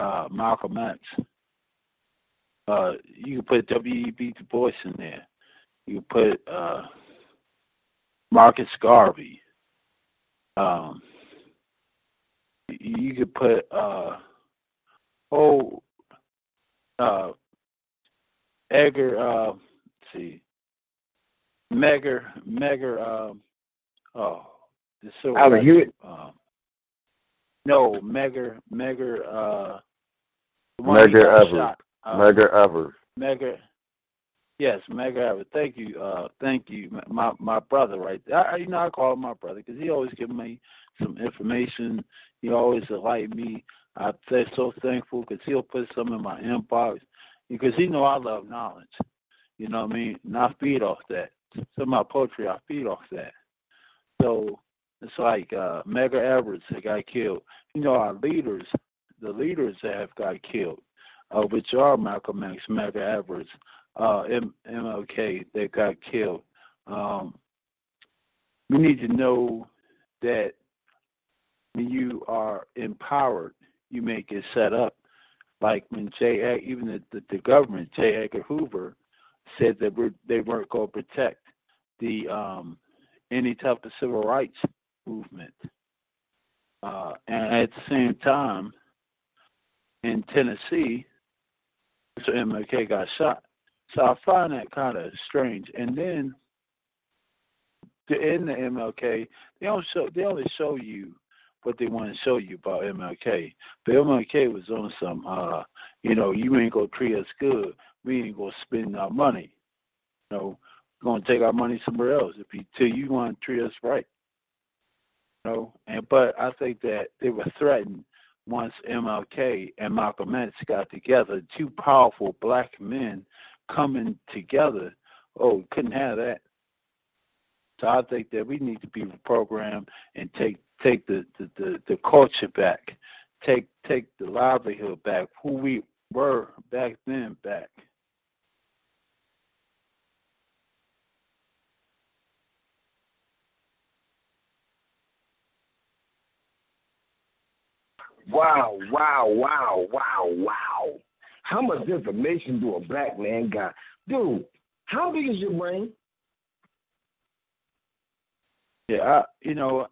uh, Malcolm X. Uh, you can put W.E.B. Du Bois in there. You can put uh, Marcus Garvey. Um, you could put uh, oh uh, Edgar. Uh, let's see, Megger Megger. Um, oh, the civil Alan Hewitt. Um, no, Megger Megger. Uh, Medgar Evers. Uh, Medgar Evers. Medgar. Yes, Medgar Evers. Thank you. Uh, thank you, my my brother. Right. There. I, you know, I call him my brother because he always give me some information. He always enlighten me. I'm so thankful because he'll put some in my inbox because he know I love knowledge. You know what I mean? And I feed off that. Some of my poetry, I feed off that. So it's like uh, Medgar Evers that got killed. You know, our leaders, the leaders that have got killed, uh, which are Malcolm X, Medgar Evers, uh, M- MLK that got killed. Um, we need to know that when you are empowered, you make it set up. Like when J. Even the, the, the government, J. Edgar Hoover, said that we're, they weren't going to protect the um, any type of civil rights movement. Uh, and at the same time, in Tennessee, so MLK got shot. So I find that kind of strange. And then to end the MLK, they don't show they only show you what they want to show you about MLK. But MLK was on some uh, you know, you ain't gonna treat us good, we ain't gonna spend our money. You know, we're gonna take our money somewhere else if you till you want to treat us right. You know, and but I think that they were threatened once MLK and Malcolm X got together, two powerful black men coming together. Oh, couldn't have that. So I think that we need to be reprogrammed and take take the, the, the, the culture back, take take the livelihood back, who we were back then back. Wow, wow, wow, wow, wow. How much information do a black man got? Dude, how big is your brain? Yeah, I, you know,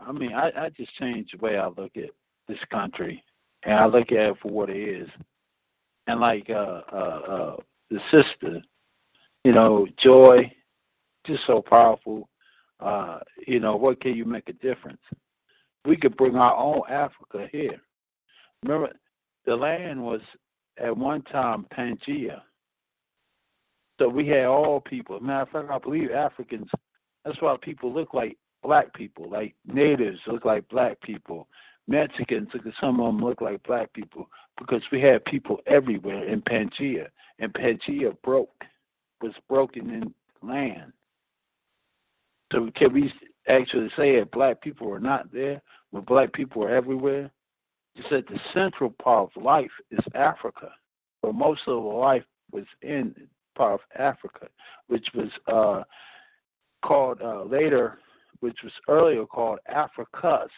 I mean, I, I just changed the way I look at this country, and I look at it for what it is. And like uh, uh, uh, the sister, you know, joy, just so powerful. Uh, you know, what can you make a difference? We could bring our own Africa here. Remember, the land was at one time Pangea. So we had all people. Matter of fact, I believe Africans. That's why people look like black people, like natives look like black people. Mexicans, some of them look like black people because we had people everywhere in Pangea, and Pangea broke, was broken in land. So can we actually say that black people were not there but black people were everywhere? He said the central part of life is Africa, but most of life was in part of Africa, which was uh, called uh, later, which was earlier called Africus.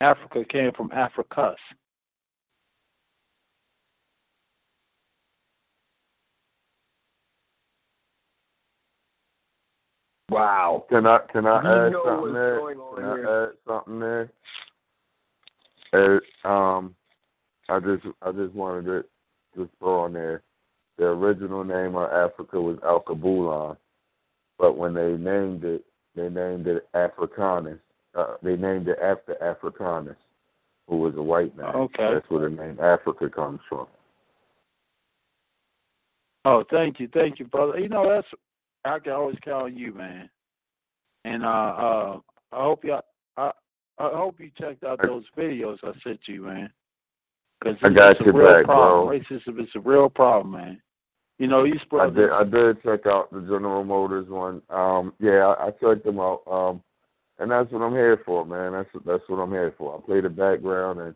Africa came from Africus. Wow. Can I can I You add something there? Can I here. add something there? Uh, um, I just I just wanted to just throw on there. The original name of Africa was Alkebulan, but when they named it, they named it Africanus. Uh, they named it after Africanus, who was a white man. Okay. That's where the name Africa comes from. Oh, thank you, thank you, brother. You know that's I can always on you, man. And uh, uh, I hope you I, I hope you checked out those videos I sent you, man. Because I got you real back, problem. bro. Racism is a real problem, man. You know, these I brothers. did. I did check out the General Motors one. Um, yeah, I, I checked them out. Um, and that's what I'm here for, man. That's that's what I'm here for. I play the background, and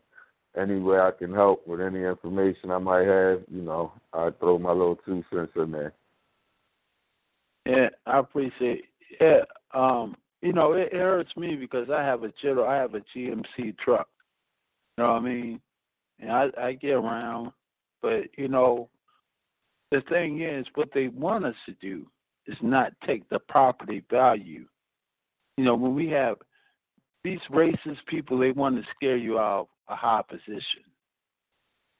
any way I can help with any information I might have, you know, I throw my little two cents in there. Yeah, I appreciate. Yeah, um, you know, it, it hurts me because I have a general, I have a GMC truck. You know what I mean? And I I get around, but you know, the thing is, what they want us to do is not take the property value. You know, when we have these racist people, they want to scare you out of a high position.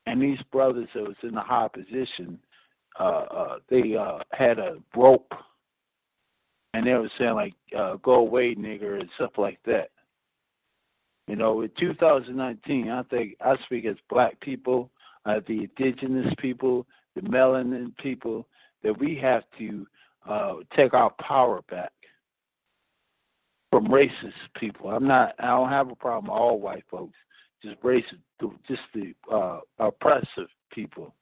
And these brothers that was in a high position, uh, uh, they uh, had a rope, and they were saying like, uh, "Go away, nigger," and stuff like that. You know, in 2019, I think I speak as black people, uh, the indigenous people, the melanin people, that we have to uh, take our power back from racist people. I'm not. I don't have a problem with all white folks. Just racist, just the uh, oppressive people.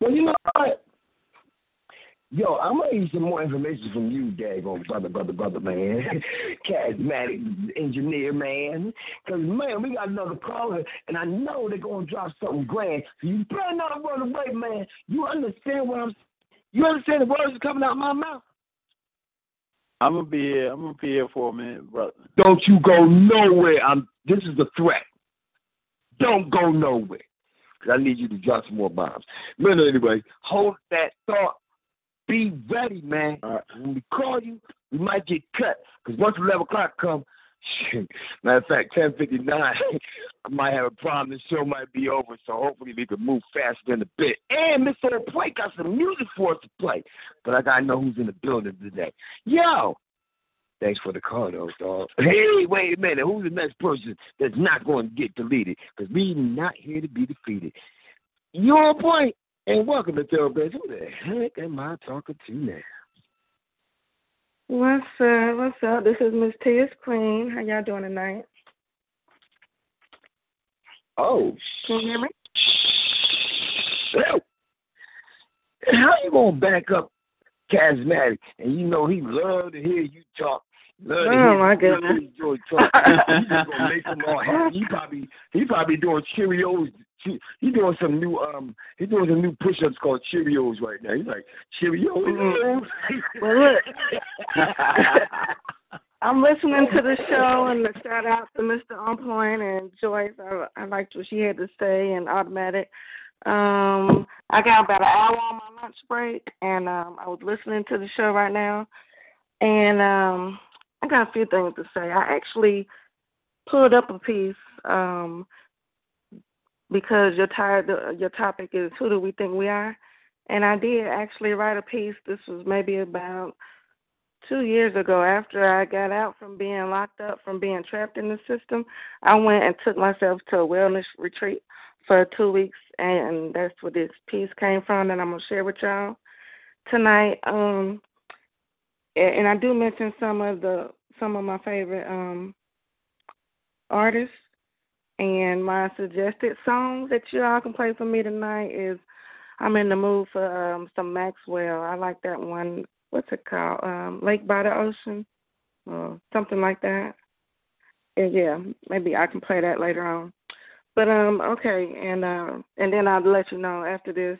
Well, you know what? Yo, I'm gonna need some more information from you, daggone brother, brother, brother, man. Charismatic engineer, man. Cause man, we got another caller, and I know they're gonna drop something grand. So you better not run away, man. You understand what I'm? You understand the words coming out of my mouth? I'm gonna be here. I'm gonna be here for a minute, brother. Don't you go nowhere. I'm. This is a threat. Don't go nowhere. I need you to drop some more bombs. Man, anyway, hold that thought. Be ready, man. Right. When we call you, we might get cut. Because once 11 o'clock come, matter of fact, 10.59, I might have a problem. The show might be over, so hopefully we can move faster in a bit. And Mr. Play got some music for us to play. But I got to know who's in the building today. Yo! Thanks for the call, though, dog. Hey, wait a minute. Who's the next person that's not going to get deleted? Because we not here to be defeated. Your point. And welcome to Thoroughbreds. Who the heck am I talking to now? What's up? What's up? This is Miss Tia's Queen. How y'all doing tonight? Oh, Can you hear me? How you gonna back up charismatic and you know he love to hear you talk. Love Oh, my goodness. love enjoy you just gonna make him all happy. He probably he probably doing Cheerios. He doing some new um he doing some new push ups called Cheerios right now. He's like Cheerios. Well, look. I'm listening to the show and a shout out to Mr. On Point and Joyce. I, I liked what she had to say and automatic. Um, I got about an hour on my lunch break and um, I was listening to the show right now. And um, I got a few things to say. I actually pulled up a piece um, because your tired, your topic is who do we think we are, and I did actually write a piece. This was maybe about two years ago after I got out from being locked up, from being trapped in the system. I went and took myself to a wellness retreat for two weeks, and that's where this piece came from that I'm gonna share with y'all tonight. Um, and and I do mention some of the some of my favorite um artists. And my suggested song that you all can play for me tonight is I'm in the mood for um, some Maxwell. I like that one. What's it called? Um, Lake by the Ocean, or something like that. And yeah, maybe I can play that later on. But um, okay, and uh, and then I'll let you know after this,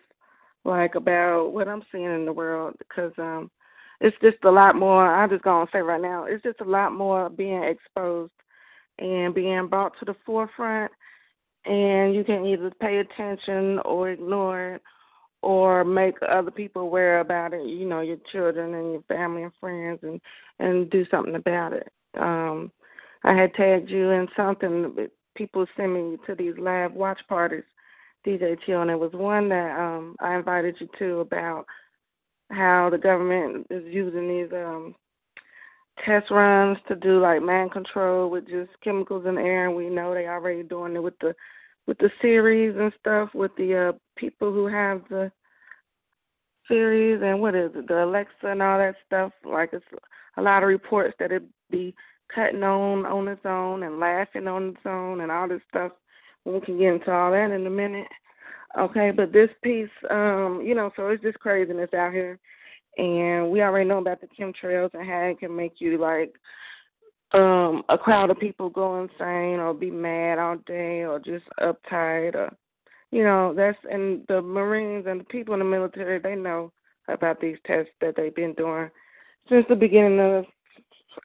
like about what I'm seeing in the world, because um, it's just a lot more. I'm just gonna say right now, it's just a lot more being exposed and being brought to the forefront, and you can either pay attention or ignore it, or make other people aware about it. You know, your children and your family and friends, and and do something about it. Um, I had tagged you in something. People send me to these live watch parties, DJ Chill, and it was one that um, I invited you to about how the government is using these um, test runs to do like man control with just chemicals in the air, and we know they already doing it with the with the series and stuff with the uh people who have the series and what is it, the Alexa and all that stuff. Like it's a lot of reports that it be cutting on on its own and laughing on its own and all this stuff. We can get into all that in a minute. Okay, but this piece, um, you know, so it's just craziness out here. And we already know about the chemtrails and how it can make you like um a crowd of people go insane or be mad all day or just uptight or you know, that's and the Marines and the people in the military they know about these tests that they've been doing since the beginning of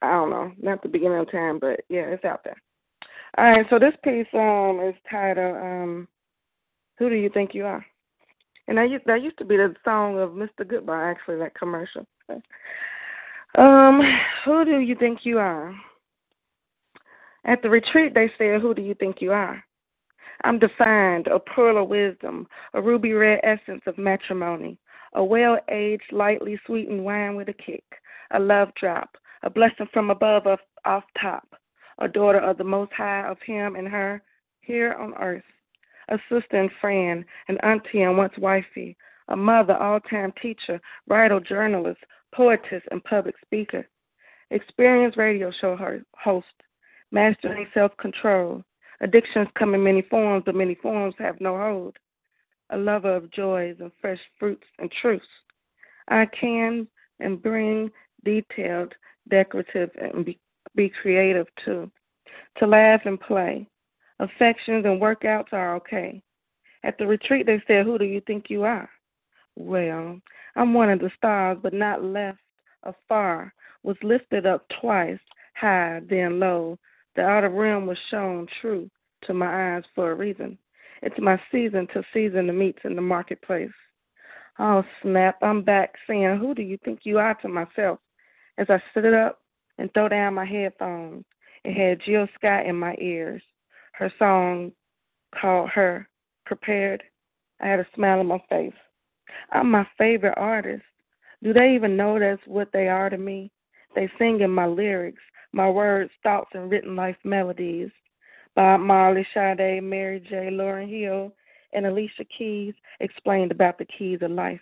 I don't know, not the beginning of time, but yeah, it's out there. All right, so this piece um is titled um Who Do You Think You Are? And that used, that used to be the song of Mr. Goodbye, actually, that commercial. Um, who do you think you are? At the retreat, they said, Who do you think you are? I'm defined, a pearl of wisdom, a ruby red essence of matrimony, a well aged, lightly sweetened wine with a kick, a love drop, a blessing from above off, off top, a daughter of the Most High of Him and her here on earth, a sister and friend, an auntie and once wifey, a mother, all time teacher, writer, journalist, poetess, and public speaker, experienced radio show host, mastering self control. Addictions come in many forms, but many forms have no hold. A lover of joys and fresh fruits and truths. I can and bring detailed, decorative, and be, be creative too. To laugh and play. Affections and workouts are okay. At the retreat, they said, Who do you think you are? Well, I'm one of the stars, but not left afar. Was lifted up twice, high, then low. The outer rim was shown true to my eyes for a reason. It's my season to season the meats in the marketplace. Oh, snap, I'm back saying, Who do you think you are to myself? As I sit up and throw down my headphones, it had Jill Scott in my ears. Her song called Her Prepared. I had a smile on my face. I'm my favorite artist. Do they even know that's what they are to me? They sing in my lyrics, my words, thoughts, and written life melodies. Bob Marley, Sade, Mary J., Lauryn Hill, and Alicia Keys explained about the keys of life.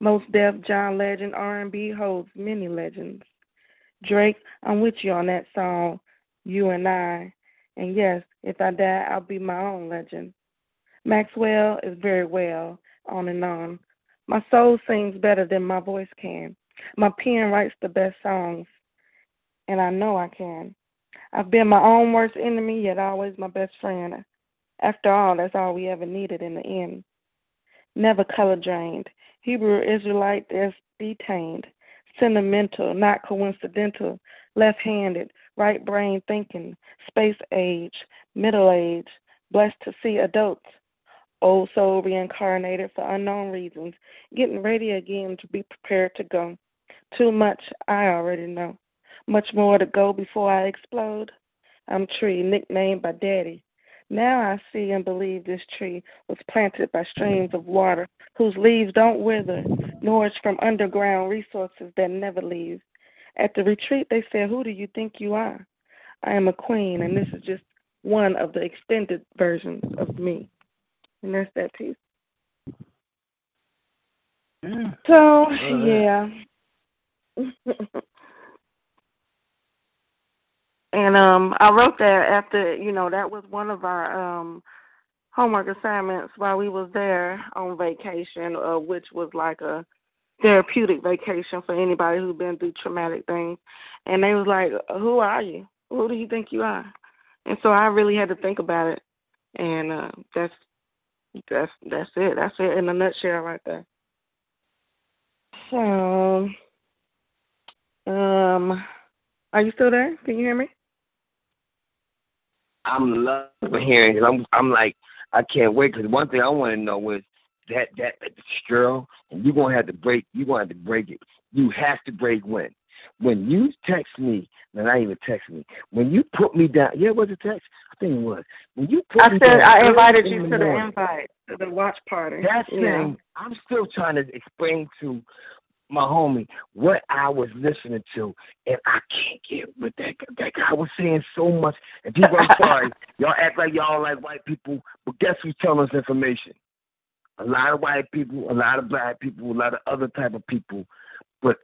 Mos Def, John Legend, R&B holds many legends. Drake, I'm with you on that song, You and I. And yes, if I die, I'll be my own legend. Maxwell is very well, on and on. My soul sings better than my voice can. My pen writes the best songs, and I know I can. I've been my own worst enemy, yet always my best friend. After all, that's all we ever needed in the end. Never color drained. Hebrew Israelite that's detained. Sentimental, not coincidental. Left handed, right brain thinking. Space age, middle age. Blessed to see adults old soul reincarnated for unknown reasons, getting ready again to be prepared to go. Too much I already know. Much more to go before I explode. I'm tree, nicknamed by Daddy. Now I see and believe this tree was planted by streams of water whose leaves don't wither, nourished from underground resources that never leave. At the retreat, they said, Who do you think you are? I am a queen, and this is just one of the extended versions of me. And that's that piece. Yeah. So, yeah. and um I wrote that after, you know, that was one of our um homework assignments while we was there on vacation, uh, which was like a therapeutic vacation for anybody who's been through traumatic things. And they was like, Who are you? Who do you think you are? And so I really had to think about it and uh that's that's that's it. That's it in a nutshell right there. So um are you still there? Can you hear me? I'm loving hearing it. I'm I'm like I can't wait because one thing I want to know is that that girl, and you're gonna have to break. You're gonna have to break it. You have to break when. When you text me, and I even text me. When you put me down, yeah, was it text? I think it was. When you put I me said down I invited you to the morning, invite to the watch party. That yeah. thing, I'm still trying to explain to my homie what I was listening to, and I can't get with that. That guy was saying so much, and people, I'm sorry, y'all act like y'all like white people, but guess who's telling us information? A lot of white people, a lot of black people, a lot of other type of people, but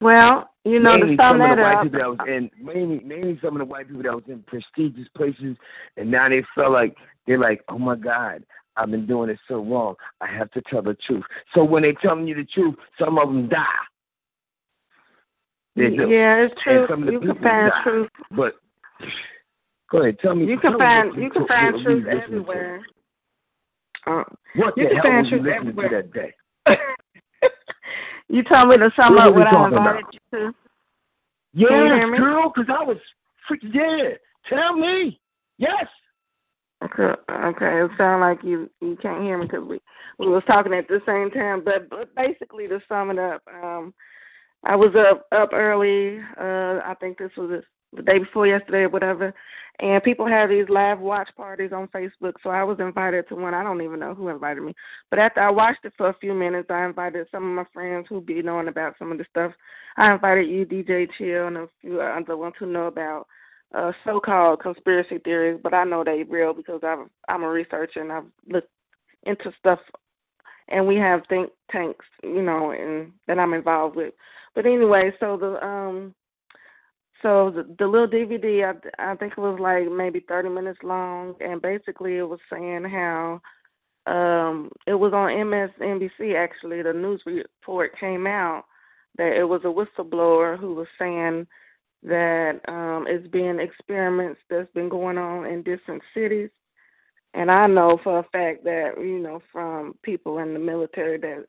well, you know, mainly some of the white up, people that was in mainly mainly some of the white people that was in prestigious places, and now they felt like they're like, oh my God, I've been doing it so wrong. I have to tell the truth. So when they telling you the truth, some of them die. They do. yeah, it's true. some of the You can find die. truth. But go ahead, tell me. You can tell me find you can find truth you listening to. everywhere. Uh, What You the can hell find truth everywhere. that day? you told me to sum What up what I invited about? you to. Yes, Can you hear me? girl, because I was freaking yeah. Tell me. Yes. Okay, okay. It sounds like you you can't hear me because we we was talking at the same time. But, but basically, to sum it up, um, I was up up early. Uh, I think this was the day before yesterday or whatever. And people have these live watch parties on Facebook. So I was invited to one. I don't even know who invited me. But after I watched it for a few minutes, I invited some of my friends who be knowing about some of the stuff. I invited you, DJ Chill, and a few other ones who know about uh, so-called conspiracy theories, but I know they're real because I've, I'm a researcher and I've looked into stuff, and we have think tanks, you know, and that I'm involved with. But anyway, so the um, so the, the little DVD, I I think it was like maybe 30 minutes long, and basically it was saying how um it was on MSNBC actually. The news report came out that it was a whistleblower who was saying that um it's been experiments that's been going on in different cities and I know for a fact that, you know, from people in the military that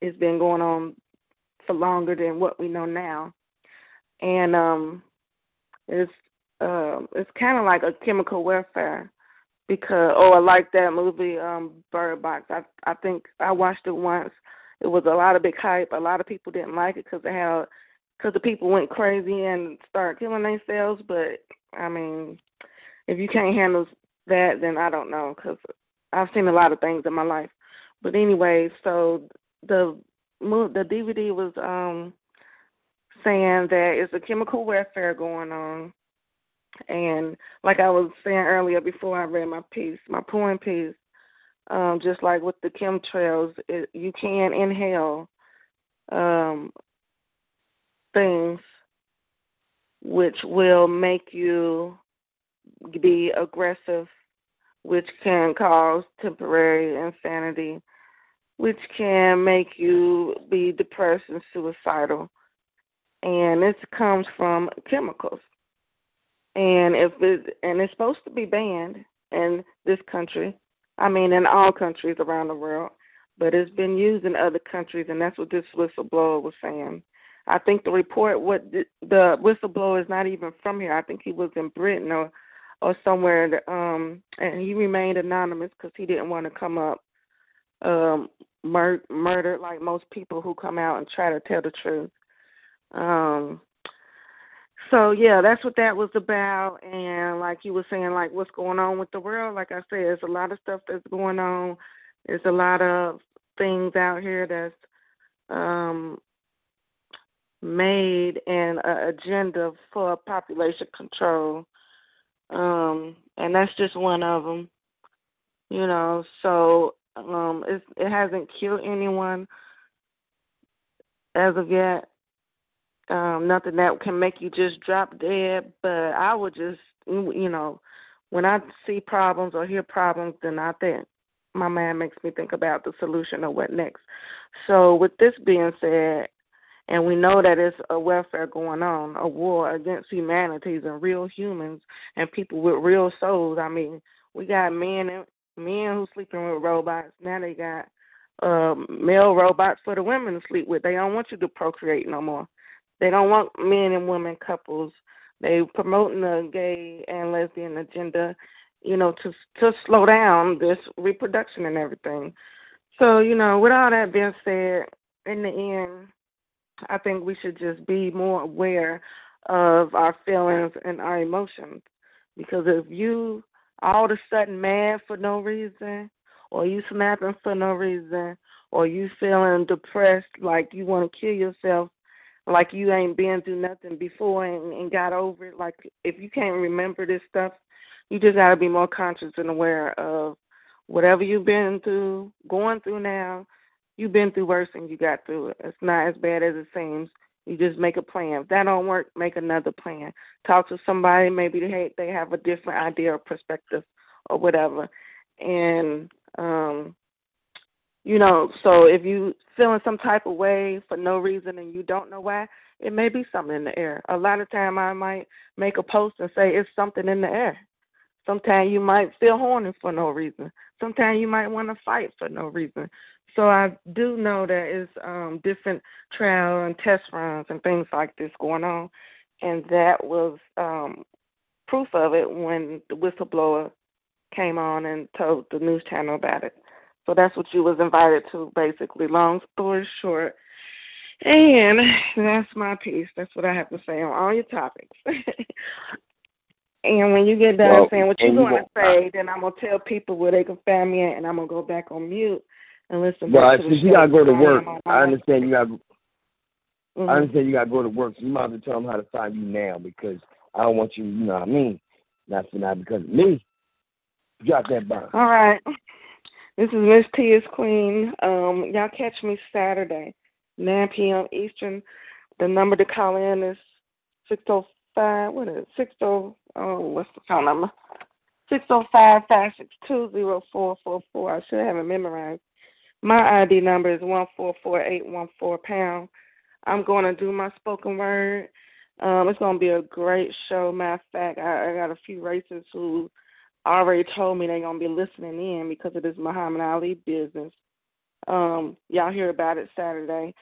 it's been going on for longer than what we know now. And um it's um it's kinda like a chemical warfare because oh I like that movie, um, Bird Box. I I think I watched it once. It was a lot of big hype. A lot of people didn't like it because they had because the people went crazy and started killing themselves. But I mean, if you can't handle that, then I don't know because I've seen a lot of things in my life. But anyway, so the the DVD was um saying that it's a chemical warfare going on, and like I was saying earlier before I read my piece, my poem piece, um, just like with the chemtrails, it, you can inhale um, things which will make you be aggressive, which can cause temporary insanity, which can make you be depressed and suicidal. And this comes from chemicals. And if it and it's supposed to be banned in this country, I mean in all countries around the world, but it's been used in other countries, and that's what this whistleblower was saying. I think the report, what the, the whistleblower is not even from here. I think he was in Britain or or somewhere, um, and he remained anonymous because he didn't want to come up um, mur- murdered like most people who come out and try to tell the truth. Um, so yeah, that's what that was about. And like you were saying, like what's going on with the world? Like I said, there's a lot of stuff that's going on. There's a lot of things out here that's um, made an agenda for population control, um, and that's just one of them. You know, so um, it's, it hasn't killed anyone as of yet. Um, nothing that can make you just drop dead, but I would just, you know, when I see problems or hear problems, then I think my mind makes me think about the solution or what next. So, with this being said, and we know that it's a warfare going on, a war against humanities and real humans and people with real souls. I mean, we got men and men who sleeping with robots. Now they got um, male robots for the women to sleep with. They don't want you to procreate no more. They don't want men and women couples. They promoting the gay and lesbian agenda, you know, to to slow down this reproduction and everything. So, you know, with all that being said, in the end, I think we should just be more aware of our feelings and our emotions. Because if you all of a sudden mad for no reason, or you snapping for no reason, or you feeling depressed like you want to kill yourself, like you ain't been through nothing before and, and got over it. Like if you can't remember this stuff, you just got to be more conscious and aware of whatever you've been through, going through now. You've been through worse and you got through it. It's not as bad as it seems. You just make a plan. If that don't work, make another plan. Talk to somebody. Maybe they they have a different idea or perspective or whatever. And um, you know, so if you feeling some type of way for no reason and you don't know why, it may be something in the air. A lot of time I might make a post and say it's something in the air. Sometimes you might feel horny for no reason. Sometimes you might want to fight for no reason. So I do know there is um, different trial and test runs and things like this going on, and that was um, proof of it when the whistleblower came on and told the news channel about it. So that's what you was invited to, basically. Long story short, and that's my piece. That's what I have to say on all your topics. and when you get done Well, saying what you're going to say, then I'm gonna tell people where they can find me at, and I'm gonna go back on mute and listen Well, to since you gotta go to work, I understand you got. Mhm. I understand you gotta go to work, so you might as well tell them how to find you now because I don't want you. You know what I mean? Not for not because of me. Drop that bomb. All right. This is Miss T is Queen. Um, y'all catch me Saturday, 9 p.m. Eastern. The number to call in is 605, what is it? 60, oh, what's the phone number? 605-562-0444. I should have it memorized. My ID number is 144814 pound. I'm going to do my spoken word. Um, it's going to be a great show. Matter of fact, I, I got a few racers who already told me they're gonna be listening in because of this Muhammad Ali business. Um, y'all hear about it Saturday.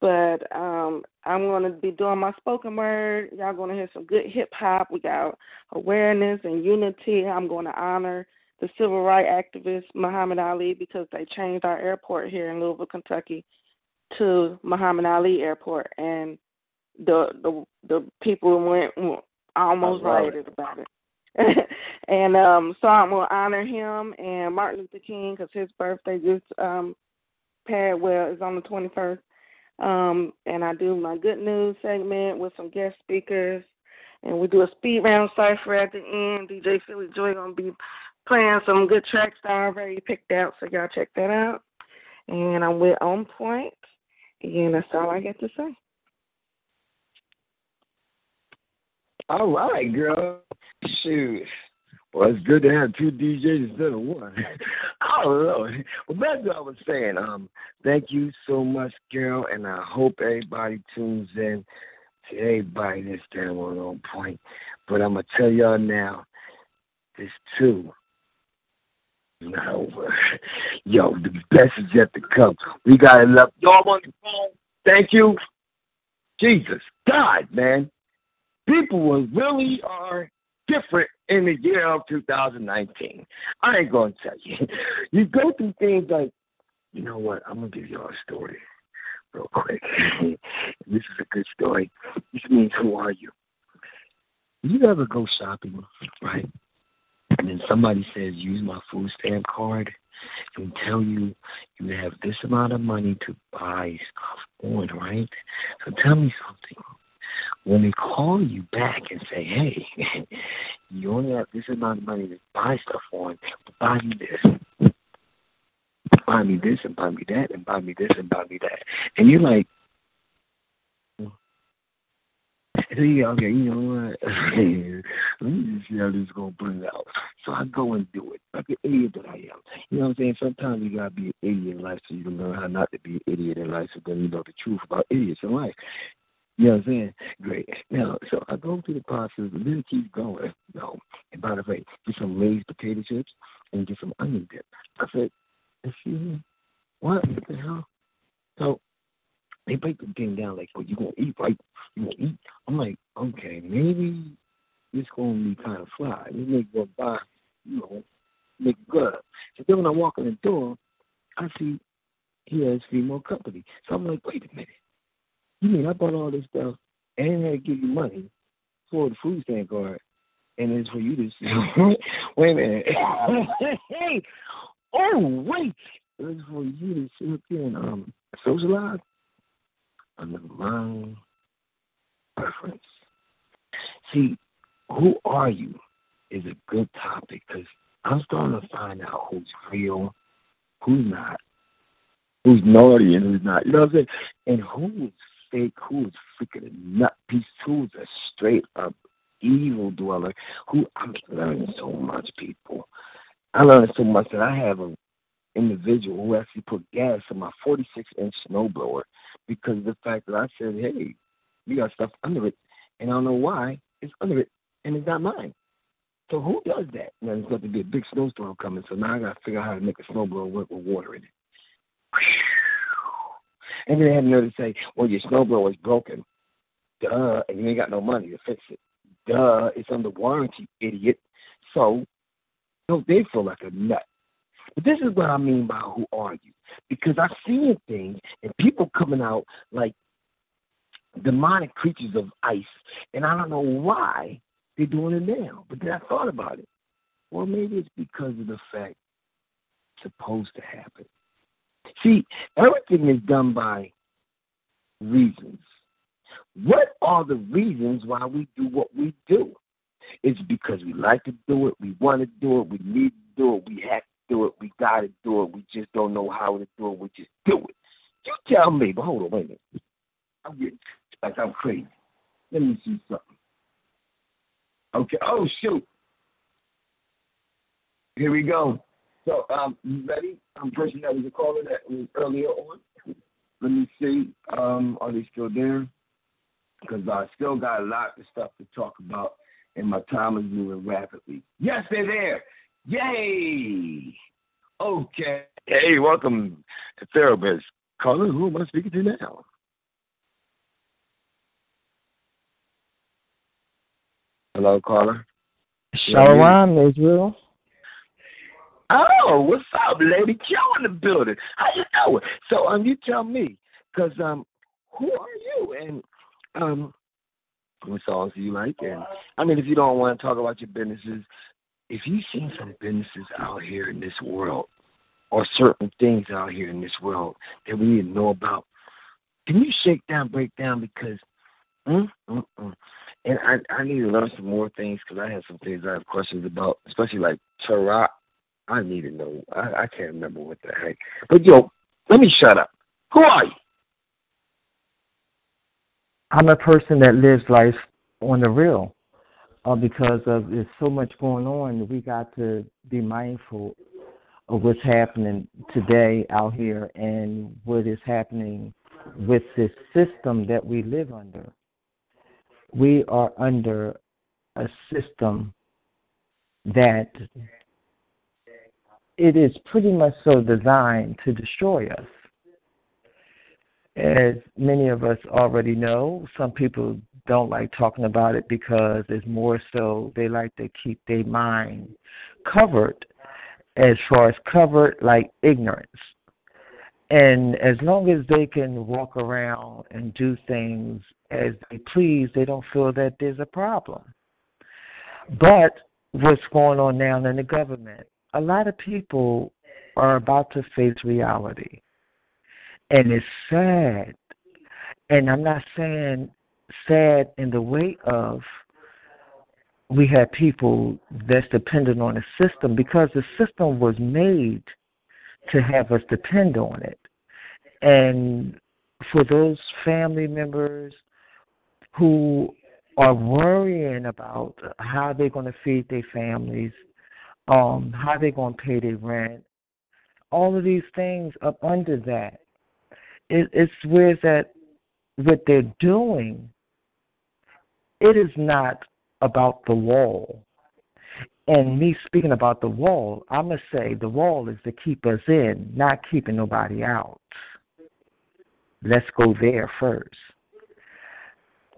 But um I'm gonna be doing my spoken word. Y'all gonna hear some good hip hop. We got awareness and unity. I'm gonna honor the civil rights activist Muhammad Ali because they changed our airport here in Louisville, Kentucky to Muhammad Ali Airport and the the the people went almost love it. rioted about it. and um, so I'm gonna honor him and Martin Luther King because his birthday just um. Well, is on the 21st. Um, and I do my good news segment with some guest speakers, and we do a speed round cipher at the end. DJ Philly Joy gonna be playing some good tracks that I already picked out, so y'all check that out. And I'm with On point. And that's all I got to say. All right, girl. Shoot. Well, it's good to have two DJs instead of one. oh Lord. Well, that's what I was saying. Um, thank you so much, girl, and I hope everybody tunes in to everybody this time on on point. But I'm gonna tell y'all now, too is over. Yo, the best is yet to come. We gotta love y'all on the phone. Thank you. Jesus, God, man people really are different in the year of 2019. I ain't gonna tell you. You go through things like, you know what? I'm gonna give y'all a story real quick. this is a good story. This means who are you? You ever go shopping, right? And then somebody says use my food stamp card and tell you you have this amount of money to buy stuff on, right? So tell me something when they call you back and say, hey, you only have this amount of money to buy stuff on, but buy me this. Buy me this and buy me that and buy me this and buy me that. And you're like, you okay, you know what? Let me just see how this is gonna bring out. So I go and do it. Like an idiot that I am. You know what I'm saying? Sometimes you gotta be an idiot in life so you can learn how not to be an idiot in life so then you know the truth about idiots in life. You know what I'm saying? Great. Now, so I go through the process, and then it keeps going. Know, and by the way, get some Lay's potato chips and get some onion dip. I said, excuse me, what the hell? So they break the thing down like, oh, you gonna eat, right? You gonna eat? I'm like, okay, maybe it's gonna be kind of fly. You make go buy, you know, make good. So then when I walk in the door, I see he has female company. So I'm like, wait a minute. You mean I bought all this stuff and had to give you money for the food stamp card, and it's for you to wait a minute. hey, Oh, wait. It's for you to sit up there and um, socialize under my preference. See, who are you is a good topic because I'm starting to find out who's real, who's not, who's naughty and who's not. You know what I'm saying? And who is fake, who is freaking a nut piece, who's a straight up evil dweller. Who I'm learning so much, people. I learned so much that I have a individual who actually put gas in my 46 inch snowblower because of the fact that I said, hey, we got stuff under it, and I don't know why it's under it, and it's not mine. So who does that? Now there's got to be a big snowstorm coming, so now I got to figure out how to make a snowblower work with water in it. And then they had another say, well, your snowblower is broken. Duh, and you ain't got no money to fix it. Duh, it's under warranty, idiot. So, you know, they feel like a nut. But this is what I mean by who are you? Because I've seen things and people coming out like demonic creatures of ice, and I don't know why they're doing it now. But then I thought about it. Well, maybe it's because of the fact it's supposed to happen. See, everything is done by reasons. What are the reasons why we do what we do? It's because we like to do it, we want to do it, we need to do it, we have do it, we got to do it, we just don't know how to do it, we just do it. You tell me, but hold on, wait a minute. I'm getting like I'm crazy. Let me see something. Okay. Oh shoot. Here we go. So, um, ready? I'm person that was a caller that was earlier on. Let me see. Um, are they still there? Because I still got a lot of stuff to talk about, and my time is moving rapidly. Yes, they're there. Yay! Okay. Hey, welcome to Therapist. Caller, who am I speaking to now? Hello, caller. Shalom, Israel. Oh, what's up, lady? Joe in the building. How you doing? So, um, you tell me, cause um, who are you? And um, what songs do you like? And I mean, if you don't want to talk about your businesses, if you've seen some businesses out here in this world, or certain things out here in this world that we need to know about, can you shake down, break down? Because, mm, mm, mm. and I I need to learn some more things because I have some things I have questions about, especially like Torah I need to know. I, I can't remember what the heck. But yo, let me shut up. Who are you? I'm a person that lives life on the real. Uh, because of there's so much going on, we got to be mindful of what's happening today out here and what is happening with this system that we live under. We are under a system that it is pretty much so designed to destroy us. As many of us already know, some people don't like talking about it because it's more so they like to keep their mind covered as far as covered like ignorance. And as long as they can walk around and do things as they please, they don't feel that there's a problem. But what's going on now in the government? a lot of people are about to face reality. And it's sad. And I'm not saying sad in the way of we have people that's dependent on the system because the system was made to have us depend on it. And for those family members who are worrying about how they're going to feed their families, um, how they're going to pay their rent, all of these things up under that. It, it's where that what they're doing. It is not about the wall. And me speaking about the wall, I must say the wall is to keep us in, not keeping nobody out. Let's go there first.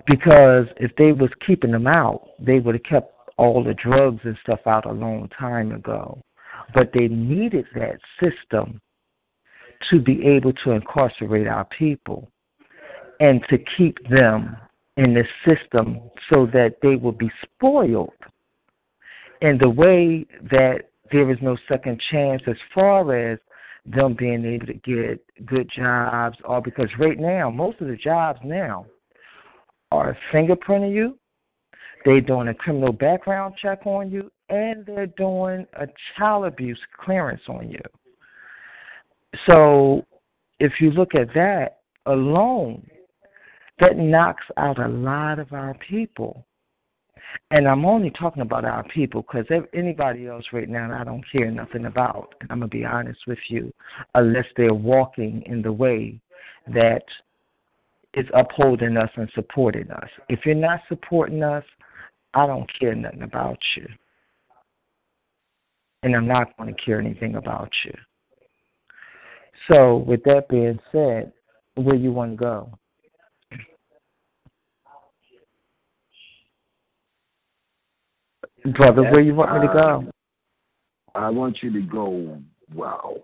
Because if they was keeping them out, they would have kept all the drugs and stuff out a long time ago. But they needed that system to be able to incarcerate our people and to keep them in the system so that they will be spoiled. In the way that there is no second chance as far as them being able to get good jobs or because right now most of the jobs now are fingerprinting you they're doing a criminal background check on you and they're doing a child abuse clearance on you so if you look at that alone that knocks out a lot of our people and I'm only talking about our people because anybody else right now I don't care nothing about. And I'm going to be honest with you, unless they're walking in the way that is upholding us and supporting us. If you're not supporting us, I don't care nothing about you. And I'm not going to care anything about you. So, with that being said, where you want to go? Brother, where do you want me to go? I want you to go. Wow.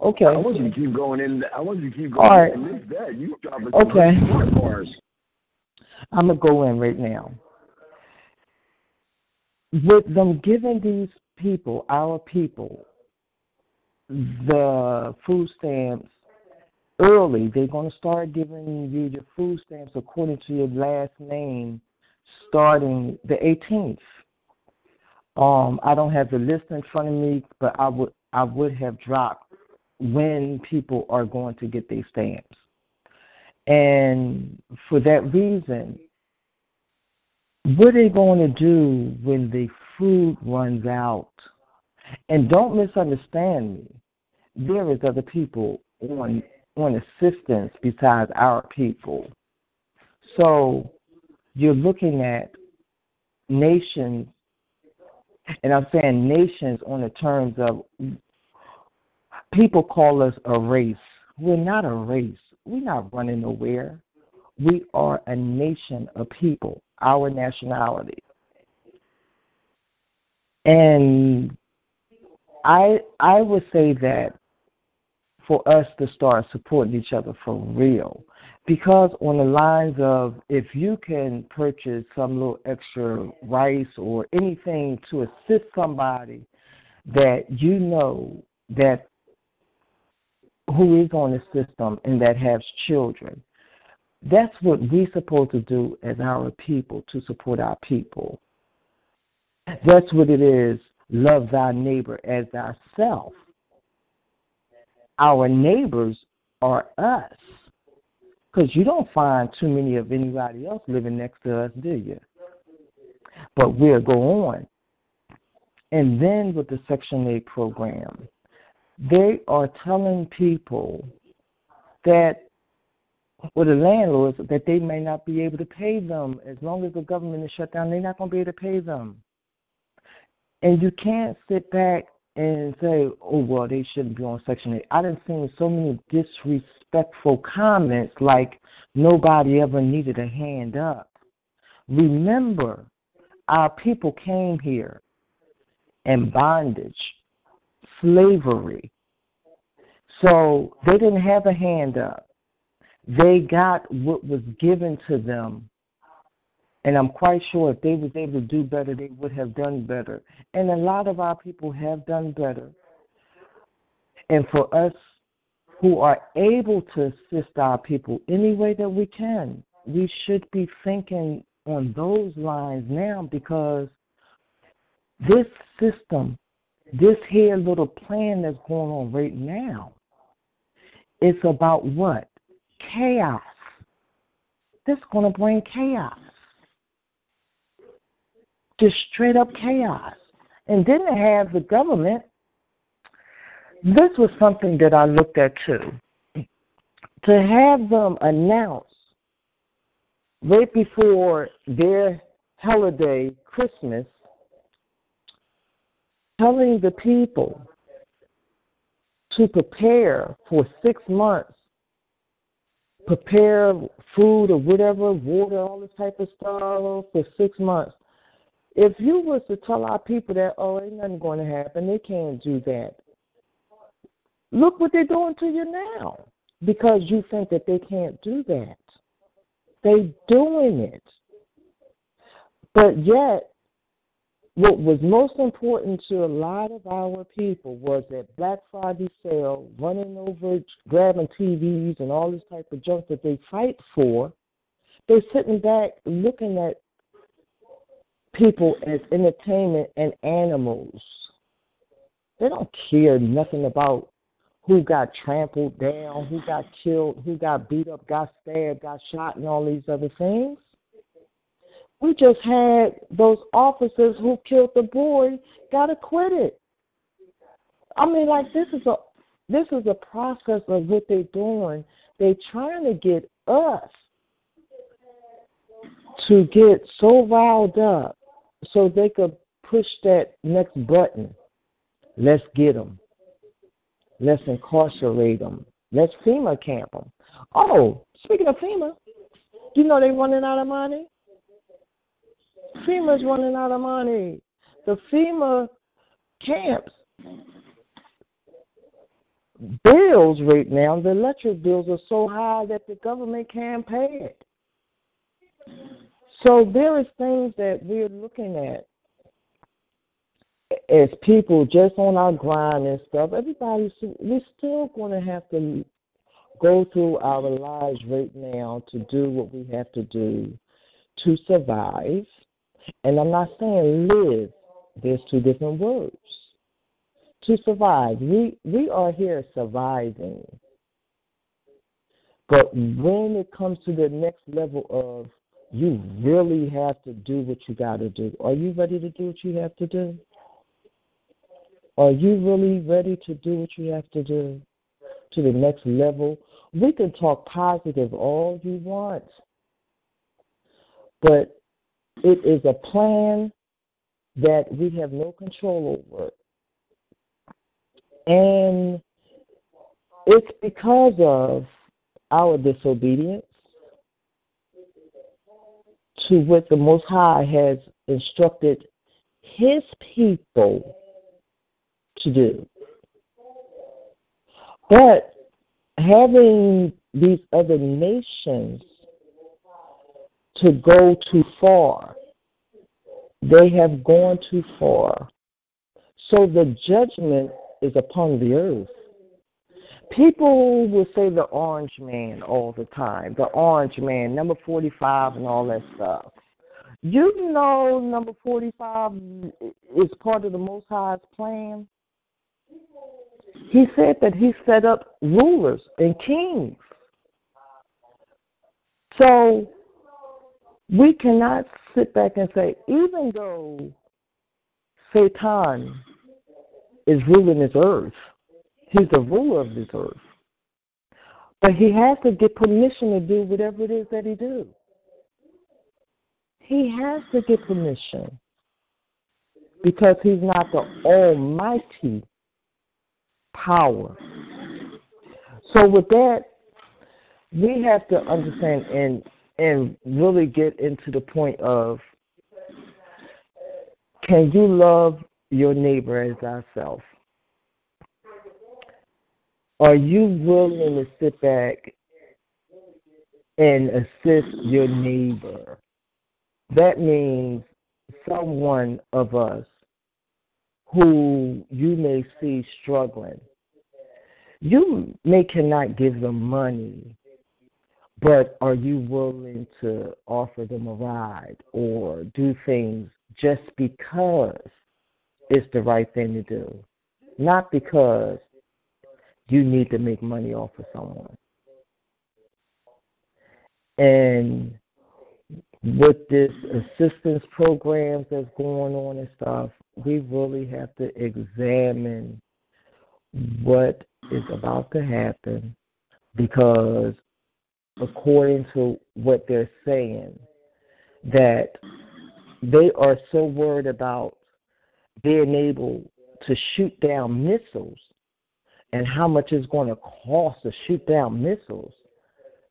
Okay. I want you to keep going in. I want you to keep going. All right. In that. You okay. I'm gonna go in right now. With them giving these people, our people, the food stamps early, they're gonna start giving you your food stamps according to your last name starting the 18th. Um, I don't have the list in front of me, but I would I would have dropped when people are going to get their stamps. And for that reason, what are they going to do when the food runs out? And don't misunderstand me. There is other people on on assistance besides our people. So you're looking at nations, and I'm saying nations on the terms of people call us a race. We're not a race. We're not running nowhere. We are a nation of people, our nationality. And I I would say that for us to start supporting each other for real. Because on the lines of if you can purchase some little extra rice or anything to assist somebody that you know that who is on the system and that has children, that's what we're supposed to do as our people to support our people. That's what it is. Love thy neighbor as thyself our neighbors are us. Because you don't find too many of anybody else living next to us, do you? But we'll go on. And then with the Section 8 program, they are telling people that, or the landlords, that they may not be able to pay them. As long as the government is shut down, they're not going to be able to pay them. And you can't sit back and say, oh, well, they shouldn't be on Section 8. I done seen so many disrespectful comments like nobody ever needed a hand up. Remember, our people came here in bondage, slavery. So they didn't have a hand up. They got what was given to them and I'm quite sure if they was able to do better, they would have done better. And a lot of our people have done better. And for us who are able to assist our people any way that we can, we should be thinking on those lines now because this system, this here little plan that's going on right now, it's about what? Chaos. This going to bring chaos just straight up chaos. And didn't have the government. This was something that I looked at too. To have them announce right before their holiday, Christmas, telling the people to prepare for six months, prepare food or whatever, water, all this type of stuff for six months. If you was to tell our people that, oh, ain't nothing going to happen, they can't do that. Look what they're doing to you now because you think that they can't do that. They doing it. But yet, what was most important to a lot of our people was that Black Friday sale, running over, grabbing TVs and all this type of junk that they fight for. They're sitting back looking at people as entertainment and animals. They don't care nothing about who got trampled down, who got killed, who got beat up, got stabbed, got shot, and all these other things. We just had those officers who killed the boy got acquitted. I mean, like this is a this is a process of what they're doing. They're trying to get us to get so riled up so they could push that next button. Let's get them. Let's incarcerate them. Let's FEMA camp them. Oh, speaking of FEMA, you know they're running out of money? FEMA's running out of money. The FEMA camps bills right now, the electric bills are so high that the government can't pay it. So there is things that we're looking at as people just on our grind and stuff. Everybody's we're still going to have to go through our lives right now to do what we have to do to survive. And I'm not saying live. There's two different words. To survive. We we are here surviving. But when it comes to the next level of you really have to do what you got to do. Are you ready to do what you have to do? Are you really ready to do what you have to do to the next level? We can talk positive all you want, but it is a plan that we have no control over. And it's because of our disobedience to what the Most High has instructed His people to do. But having these other nations to go too far, they have gone too far. So the judgment is upon the earth. People will say the orange man all the time, the orange man, number 45, and all that stuff. You know, number 45 is part of the Most High's plan. He said that he set up rulers and kings. So we cannot sit back and say, even though Satan is ruling this earth, he's the ruler of this earth. But he has to get permission to do whatever it is that he do. He has to get permission because he's not the almighty power. So with that, we have to understand and and really get into the point of can you love your neighbor as thyself? Are you willing to sit back and assist your neighbor? That means someone of us who you may see struggling. You may cannot give them money, but are you willing to offer them a ride or do things just because it's the right thing to do? Not because you need to make money off of someone. And with this assistance programs that's going on and stuff, we really have to examine what is about to happen because according to what they're saying that they are so worried about being able to shoot down missiles and how much it's going to cost to shoot down missiles.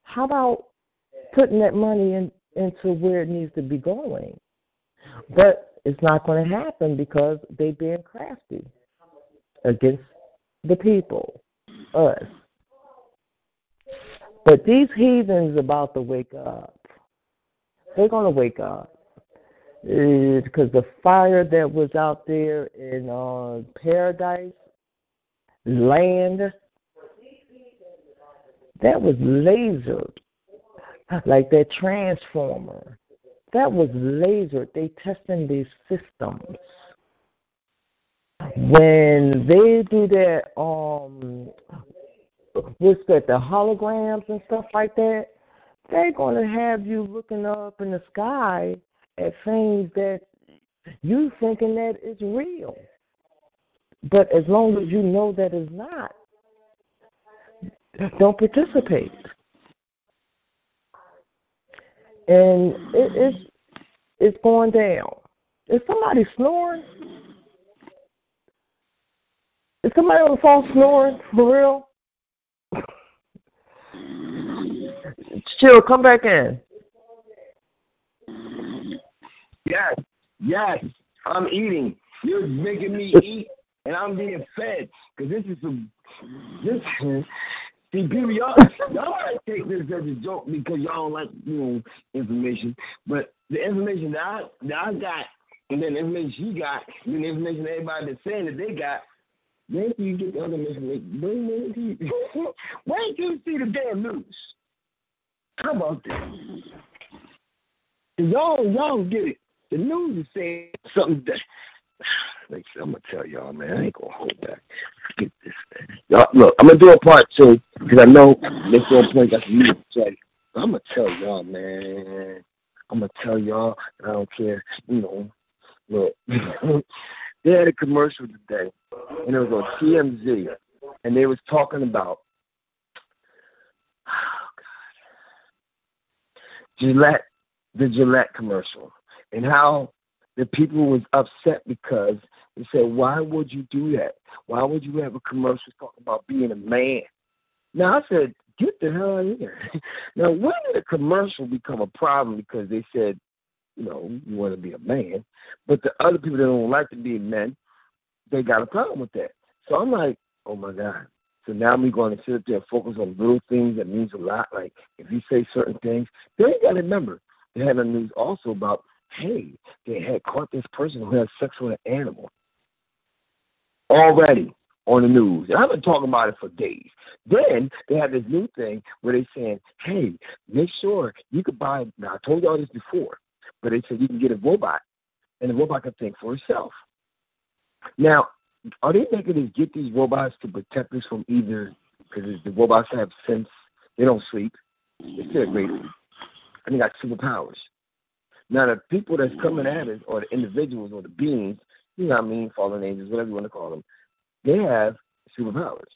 How about putting that money in, into where it needs to be going? But it's not going to happen because they're being crafty against the people, us. But these heathens about to wake up. They're going to wake up. because the fire that was out there in uh, paradise, land, that was lasered, like that transformer. That was lasered. They testing these systems. When they do that, um, what's that, the holograms and stuff like that, they're to have you looking up in the sky at things that you thinking that is real. But as long as you know that it's not, don't participate. And it, it's it's going down. Is somebody snoring? Is somebody on the phone snoring for real? Chill, come back in. Yes, yes, I'm eating. You're making me eat, and I'm being fed. Cause this is some this. See, people, y'all, y'all might take this as a joke because y'all don't like you know information, but the information that I that I got, and then the information she got, and the information everybody that's saying that they got. Then you get the other information. Wait, wait, wait till you see the damn news. How about that? Y'all, y'all get it. The news is saying something that. Like I'm gonna tell y'all, man, I ain't gonna hold back. Get this. Y'all, look, I'm gonna do a part two because I know Mr. On Point got some to say. I'm gonna tell y'all, man. I'm gonna tell y'all, and I don't care. You know, look, they had a commercial today, and it was on TMZ, and they was talking about oh Gillette, the Gillette commercial, and how the people was upset because they said, "Why would you do that? Why would you have a commercial talking about being a man?" Now I said, "Get the hell out of here!" now when did a commercial become a problem because they said, you know, you want to be a man, but the other people that don't like to be men, they got a problem with that. So I'm like, oh my god. So now we're going to sit up there and focus on little things that means a lot. Like if you say certain things, then you got to remember they had a news also about hey, they had caught this person who had sex with an animal already on the news. And I've been talking about it for days. Then they have this new thing where they're saying, hey, make sure you could buy. Now, I told y'all this before, but they said you can get a robot, and the robot can think for itself. Now, are they making us get these robots to protect us from either, because the robots have sense, they don't sleep, they're still great, and they got superpowers. Now, the people that's coming at us, or the individuals, or the beings, you know what I mean, fallen angels, whatever you want to call them, they have superpowers.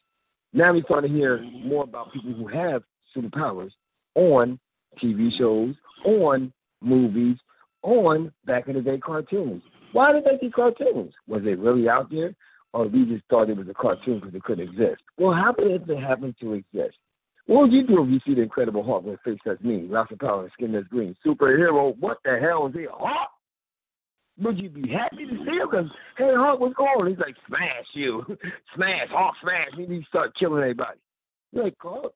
Now we're starting to hear more about people who have superpowers on TV shows, on movies, on back in the day cartoons. Why did they make cartoons? Was it really out there? Or we just thought it was a cartoon because it couldn't exist? Well, how could it happen to exist? What would you do if you see the Incredible Hulk with a face that's mean, lots of power, and skin that's green? Superhero, what the hell is he, Hulk? Would you be happy to see him? Because, hey, Hulk, what's going on? He's like, smash you. smash, Hulk, smash. Maybe he start killing everybody. You're like, Hulk,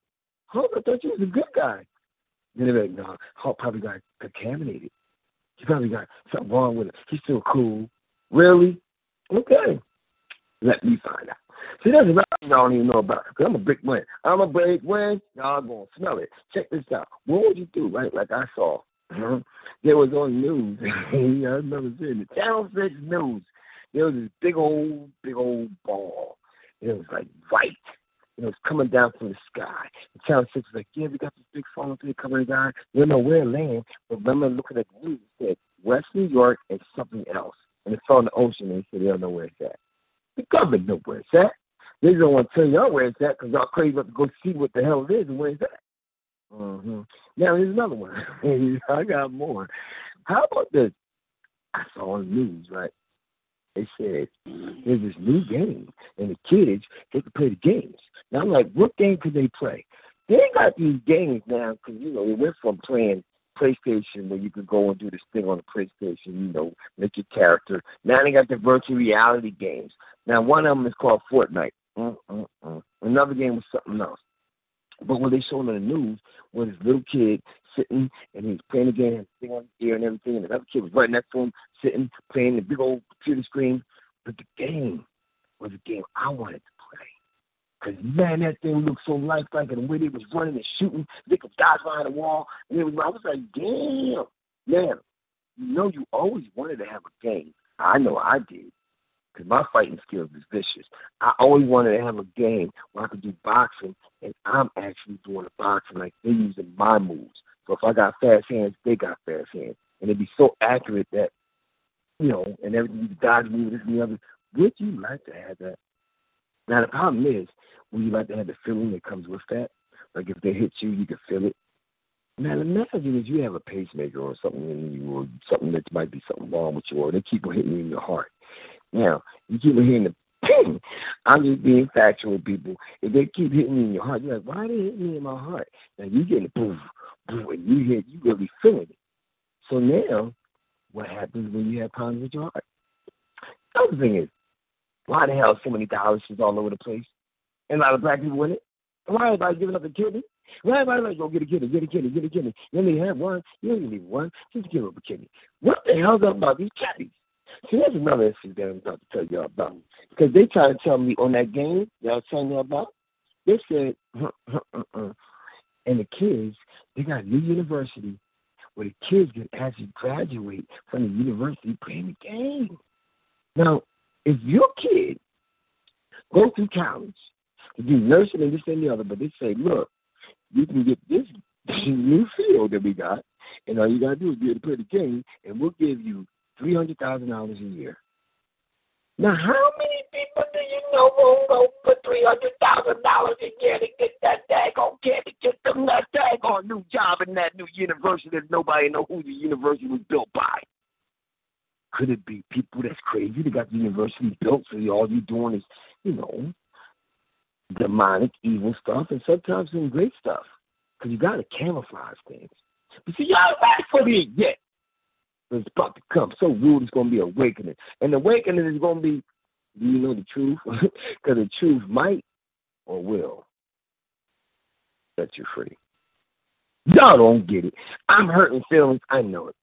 Hulk, I thought you was a good guy. And they're like, no, Hulk probably got contaminated. He probably got something wrong with him. He's still cool. Really? Okay. Let me find out. See, that's about I don't even know about. Cause I'm a big win. I'm a big win. Y'all gonna smell it. Check this out. What would you do, right? Like I saw. Uh-huh. There was on news. I remember seeing the Channel Six News. There was this big old, big old ball. It was like white. It was coming down from the sky. The Channel Six was like, "Yeah, we got this big falling thing coming down. We don't know where it land, but remember looking at the news, it said West New York and something else, and it fell in the ocean. And they said they don't know where it's at. The government knows where it's at. They don't want to tell y'all where it's at because y'all crazy about to go see what the hell it is and where it's at. Mm-hmm. Now here's another one. I got more. How about this? I saw on the news, right? They said there's this new game, and the kids they can play the games. Now I'm like, what game could they play? They got these games now because you know they went from playing PlayStation where you could go and do this thing on the PlayStation, you know, make your character. Now they got the virtual reality games. Now one of them is called Fortnite. Mm-mm-mm. Another game was something else. But what they showed on the news was this little kid sitting and he was playing the game, thing on his ear and everything, and another kid was right next to him, sitting, playing the big old computer screen. But the game was a game I wanted to. Cause man, that thing looked so lifelike, and the way they was running and shooting, they could dodge behind the wall, and it was. I was like, damn. Now, you know, you always wanted to have a game. I know I did, because my fighting skills is vicious. I always wanted to have a game where I could do boxing, and I'm actually doing the boxing like they're using my moves. So if I got fast hands, they got fast hands, and it'd be so accurate that, you know, and everything you dodge move this and the other. Would you like to have that? Now the problem is, you like to have the feeling that comes with that? Like if they hit you, you can feel it. Now imagine if you have a pacemaker or something in you, or something that might be something wrong with you, or they keep on hitting you in your heart. Now you keep on hearing the ping. I'm just being factual, people. If they keep hitting you in your heart, you're like, why are they hitting me in my heart? Now you getting boom, boom, and you hit, you really feeling it. So now, what happens when you have problems with your heart? The other thing is, why the hell so many dialysis all over the place? And a lot of black people in it. Why everybody giving up a kidney? Why everybody like go get a kidney, get a kidney, get a kidney? You only have one, you only need one, just give up a kidney. What the hell's up about these kidneys? See, that's another issue that I'm about to tell y'all about. Because they try to tell me on that game that I was telling you about, they said, uh, uh. and the kids, they got a new university where the kids can actually graduate from the university playing the game. Now, if your kid go through college to do nursing and this and the other, but they say, look, you can get this new field that we got, and all you got to do is be able to play the game, and we'll give you $300,000 a year. Now, how many people do you know won't go for three hundred thousand dollars a year to get that daggone kid to get them that daggone new job in that new university that nobody know who the university was built by? Could it be people that's crazy They got the university built so all you're doing is, you know, demonic, evil stuff, and sometimes some great stuff? Because you got to camouflage things. But see, y'all ready for it yet. But it's about to come. So rude, it's going to be awakening. And awakening is going to be, do you know the truth? Because the truth might or will set you free. Y'all don't get it. I'm hurting feelings. I know it.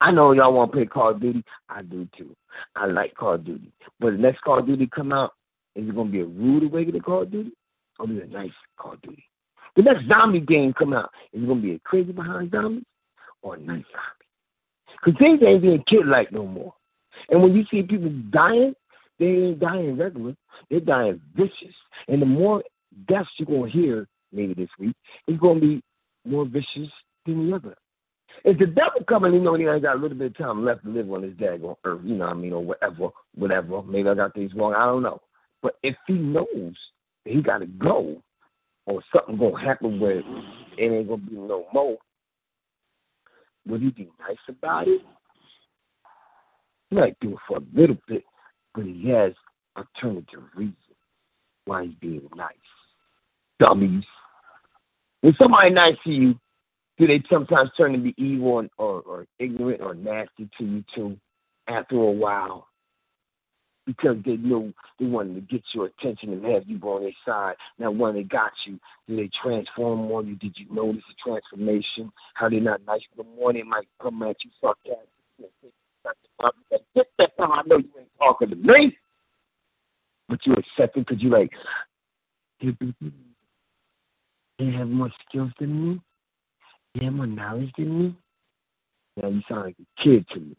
I know y'all want to play Call of Duty. I do too. I like Call of Duty. But the next Call of Duty come out, is it going to be a rude awakening Call of Duty? Or it a nice Call of Duty? The next zombie game come out, is it going to be a crazy behind zombies or a nice zombie? Because things ain't being kid like no more. And when you see people dying, they ain't dying regular. They're dying vicious. And the more deaths you're going to hear maybe this week, it's going to be more vicious than the other. If the devil coming, you know, he ain't got a little bit of time left to live on this daggone earth, you know what I mean, or whatever, whatever. Maybe I got things wrong. I don't know. But if he knows he got to go, or something gonna happen where it ain't gonna be no more, would he be nice about it? He might do it for a little bit, but he has alternative reasons why he's being nice. Dummies. When somebody nice to you, do they sometimes turn to be evil and, or, or ignorant or nasty to you too after a while? Because they know they wanted to get your attention and have you on their side. Now, when they got you, do they transform on you? Did you notice the transformation? How they're not nice in the morning, might come at you sarcastic. Get that time, I know you ain't talking to me. But you accept it because you like, they have more skills than me. They have more knowledge than me. Now you sound like a kid to me.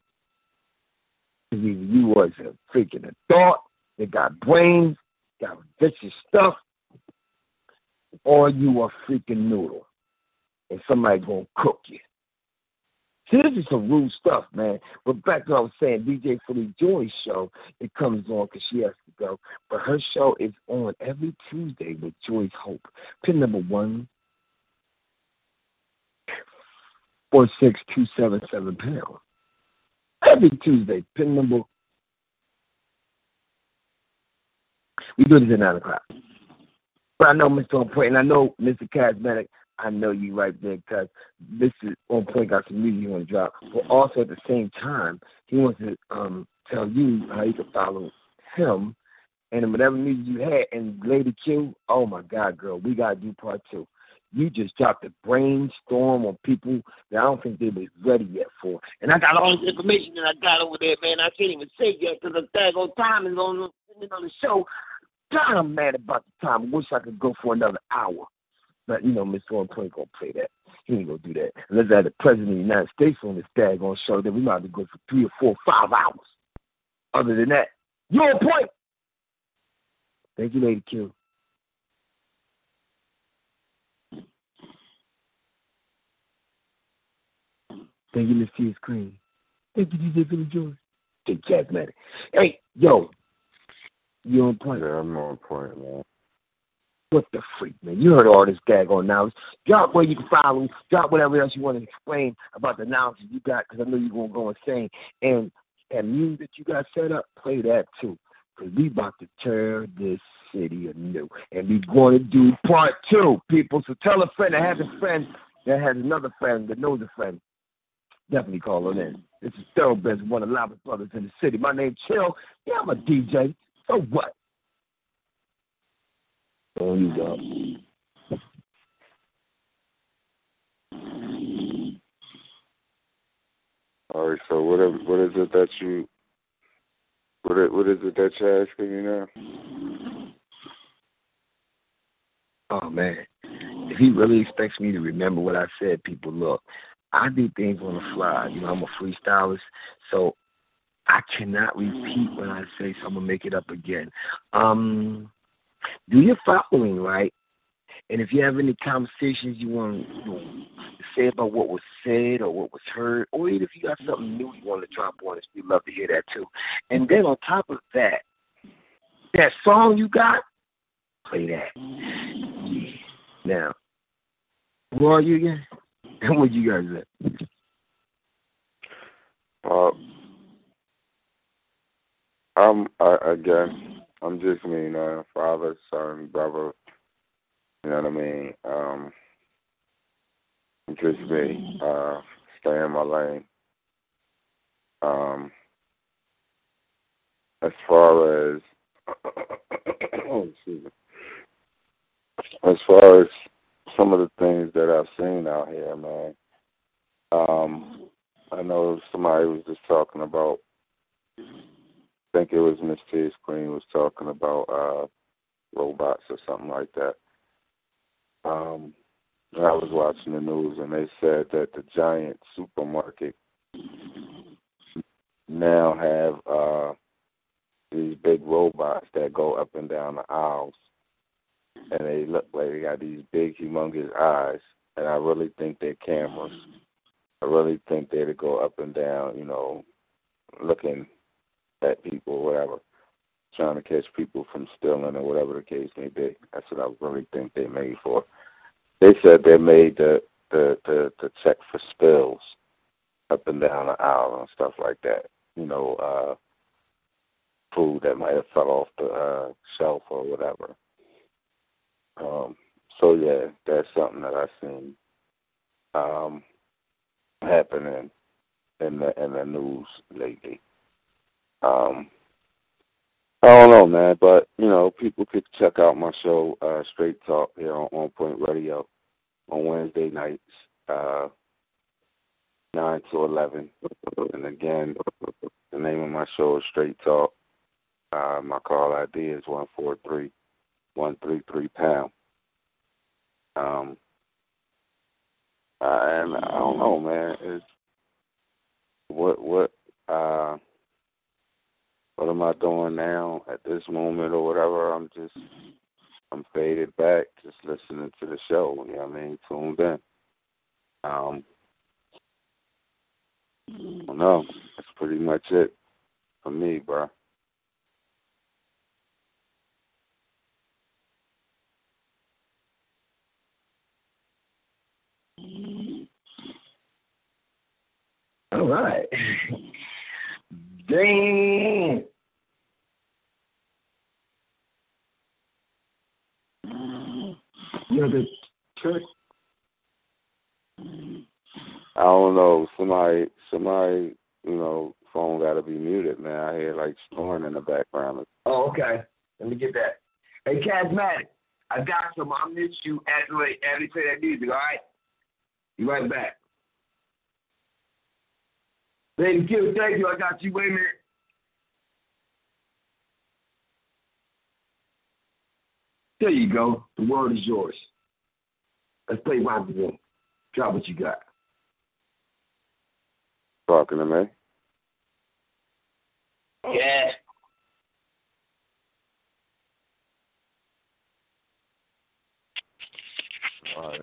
Because either you was a freaking adult that got brains, got vicious stuff, or you a freaking noodle. And somebody gonna cook you. See, this is some rude stuff, man. But back to what I was saying, DJ Philly Joy's show, it comes on because she has to go. But her show is on every Tuesday with Joyce Hope. Pin number one four six two seven seven pound. Every Tuesday, pin number. We do this at nine o'clock. But I know Mr. On Point, and I know Mr. Cosmetic. I know you right there because Mr. On Point got some music he want to drop. But also at the same time, he wants to um, tell you how you can follow him and whatever music you had, and Lady Q, oh my God, girl, we gotta do part two. You just dropped a brainstorm on people that I don't think they was ready yet for. And I got all this information that I got over there, man. I can't even say yet because the daggone time is on, on the show. God, I'm mad about the time. I wish I could go for another hour. But, you know, Mr. One ain't going to play that. He ain't going to do that. Unless I had the President of the United States on this daggone show, then we might have to go for three or four, five hours. Other than that, you're on point. Thank you, Lady Q. Thank you, Miss T. Cream. Thank you, DJ Billy George. Take Jazzmatic. Hey, yo, you on point? Yeah, I'm on point, man. What the freak, man? You heard all this gag on now. Drop where you can follow. Drop whatever else you want to explain about the announcements you got, because I know you're going to go insane. And that music that you got set up, play that too. Because we about to tear this city anew. And we going to do part two, people. So tell a friend that has a friend that has another friend that knows a friend. Definitely call her in. This is Thoroughbreds, one of the loudest brothers in the city. My name's Chill. Yeah, I'm a DJ. So what? Oh, you go. All right. So what what is it that you what is, what is it that you're asking me now? Oh man, if he really expects me to remember what I said, people look. I do things on the fly. You know, I'm a freestylist, so I cannot repeat what I say, so I'm gonna make it up again. Um, do your following right, and if you have any conversations you want to say about what was said or what was heard, or even if you got something new you want to drop on us, we'd love to hear that too. And then on top of that, that song you got, play that. Yeah. Now, who are you again? What you guys at? Uh, I'm I, again. I'm just me, know, father, son, brother. You know what I mean? Um, just me. Uh, stay in my lane. Um, as far as. As far as some of the things that I've seen out here, man. Um, I know somebody was just talking about I think it was Miss T Queen was talking about uh robots or something like that. Um I was watching the news and they said that the giant supermarket now have uh these big robots that go up and down the aisles and they look like they got these big humongous eyes and I really think they're cameras. I really think they're to go up and down, you know, looking at people or whatever, trying to catch people from stealing or whatever the case may be. That's what I really think they're made for. They said they made the the the, the check for spills up and down the aisle and stuff like that. You know, uh food that might have fell off the uh shelf or whatever. Um so yeah, that's something that I've seen um happening in the in the news lately. Um, I don't know, man, but you know, people could check out my show, uh, Straight Talk, here on On Point Radio on Wednesday nights, uh, nine to eleven. And again, the name of my show is Straight Talk. Uh, my call ID is one four three one three three pound. Um, uh, and I don't know, man. It's what what uh what am I doing now at this moment or whatever? I'm just I'm faded back, just listening to the show. You know what I mean? Tuned in. Um, I don't know. That's pretty much it for me, bro. All right. Damn. You know the church. I don't know. Somebody, somebody, you know, phone got to be muted, man. I hear like snoring in the background. Oh, okay. Let me get that. Hey, Charismatic, I got some. I'll miss you after after they play that music, all right? You right back. Lady Q, thank you. I got you. Wait a minute. There you go. The world is yours. Let's play round one. Drop what you got. Talking to me. Yeah. All right.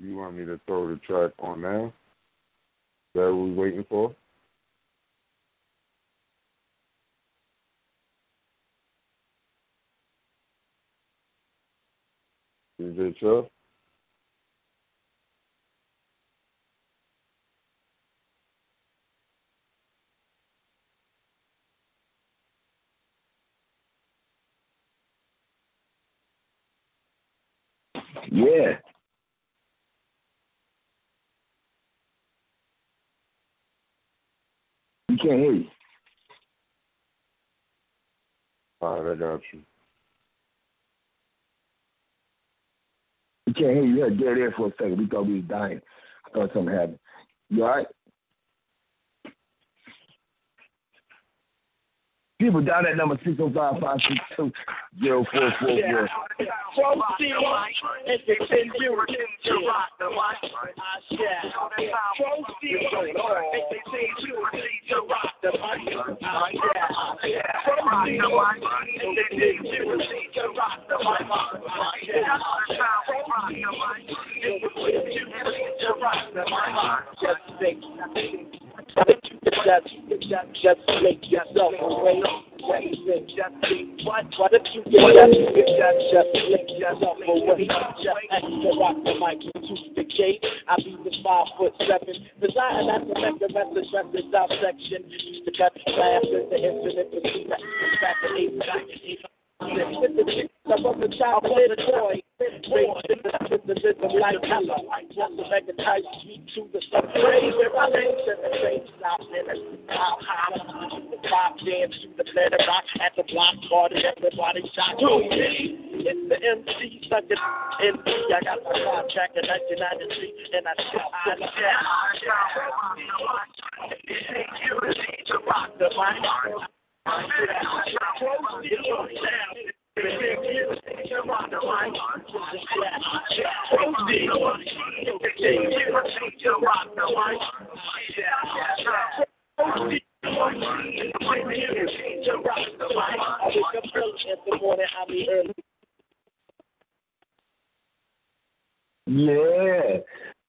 You want me to throw the track on now? That what we waiting for? It sure? Yeah. You can't hear you. All right, I you. You can't hear you. You had dead air for a second. We thought we was dying. I thought something happened. You all right? People down at number 605-562-0444. Proceed and continue to rock the mic. I shall proceed and continue to rock the. I shall proceed and continue to rock the mic. I shall proceed and continue to rock the mic. Just think. Just, just, just make yourself away. Just think, what, what if you get just, just, just make yourself away. Just ask to rock the mic to the gate. I be the five foot seven, designed as a make the rest of the South section. Used to cut class in the infinite pursuit. Back in eight, with the chicks up on the Raised the like color. Just to a tight to the stuff. Praise where I live, and the train stops in a how high. The pop dance to the planet rock at the block party. Everybody shot. Who me? It's the MC stuck in NC. I got my contract in 1993, and I still I shall. To rock the mic. Yeah.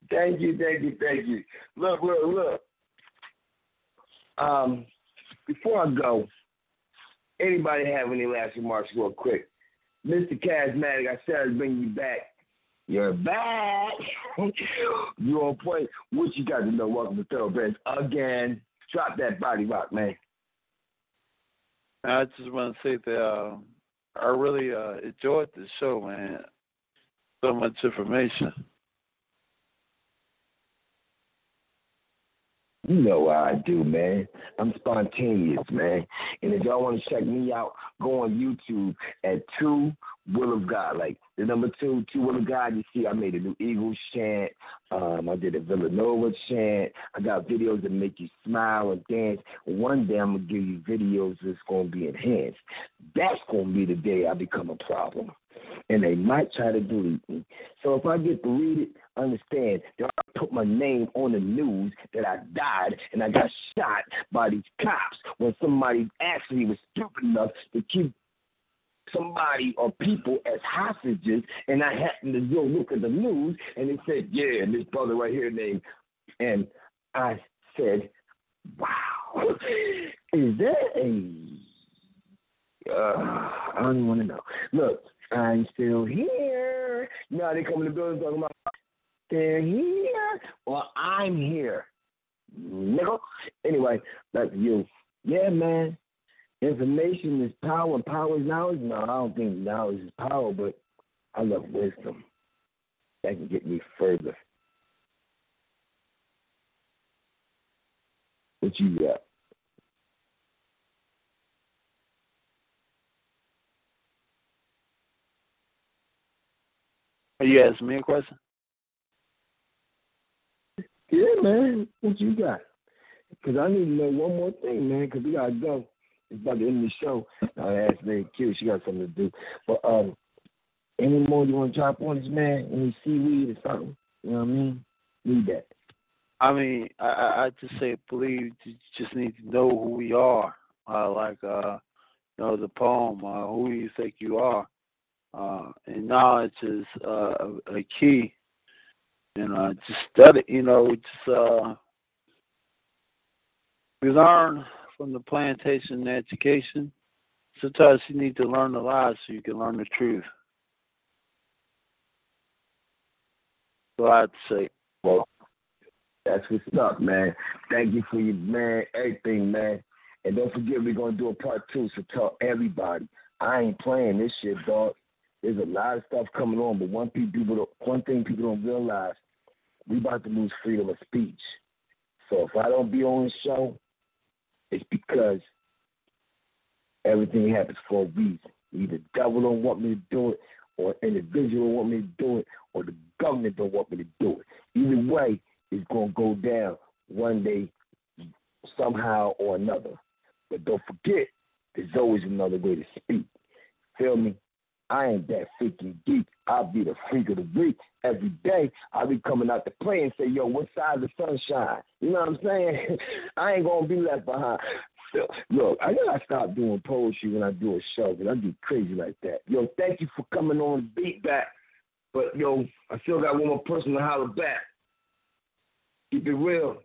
Thank you, thank you, thank you. Look, look, look. Um, before I go, anybody have any last remarks real quick? Mr. Charismatic, I said I'd bring you back. You're back. you on point. What you got to know? Welcome to Thoroughbreds again. Drop that body rock, man. I just want to say that uh, I really uh, enjoyed the show, man. So much information. You know how I do, man. I'm spontaneous, man. And if y'all want to check me out, go on YouTube at Two Will of God. Like the number two, Two Will of God. You see, I made a new Eagles chant. Um, I did a Villanova chant. I got videos that make you smile and dance. One day I'm gonna give you videos that's gonna be enhanced. That's gonna be the day I become a problem. And they might try to delete me. So if I get it, understand that I put my name on the news that I died and I got shot by these cops when somebody actually was stupid enough to keep somebody or people as hostages, and I happened to go look at the news, and it said, yeah, this brother right here named, and I said, wow, is that a uh, I don't even want to know. Look, I'm still here. Now they come in the building talking about they're here. Well, I'm here. Nigga. Anyway, that's you. Yeah, man. Information is power power is knowledge. No, I don't think knowledge is power, but I love wisdom. That can get me further. What you got? Are you asking me a question? Yeah, man. What you got? Because I need to know one more thing, man, because we got to go. It's about the end of the show. I asked Lady Q. She got something to do. But um, any more you want to drop on this, man? Any seaweed or something? You know what I mean? Need that. I mean, I, I just say believe just need to know who we are. Uh, like uh, you know the poem, uh, who you think you are. Uh, and knowledge is uh, a key. And uh, just study, you know, just uh, we learn from the plantation education. Sometimes you need to learn the lies so you can learn the truth. So I'd say. Well, that's what's up, man. Thank you for your man, everything, man. And don't forget we're gonna do a part two, so tell everybody. I ain't playing this shit, dog. There's a lot of stuff coming on, but one people one thing people don't realize, we about to lose freedom of speech. So if I don't be on the show, it's because everything happens for a reason. Either the devil don't want me to do it, or individual don't want me to do it, or the government don't want me to do it. Either way, it's gonna go down one day, somehow or another. But don't forget, there's always another way to speak. Feel me? I ain't that freaking geek. I'll be the freak of the week every day. I'll be coming out to play and say, yo, what side of the sunshine? You know what I'm saying? I ain't going to be left behind. So, look, I gotta stop doing poetry when I do a show because I do crazy like that. Yo, thank you for coming on Beat Back. But, yo, I still got one more person to holler back. Keep it real.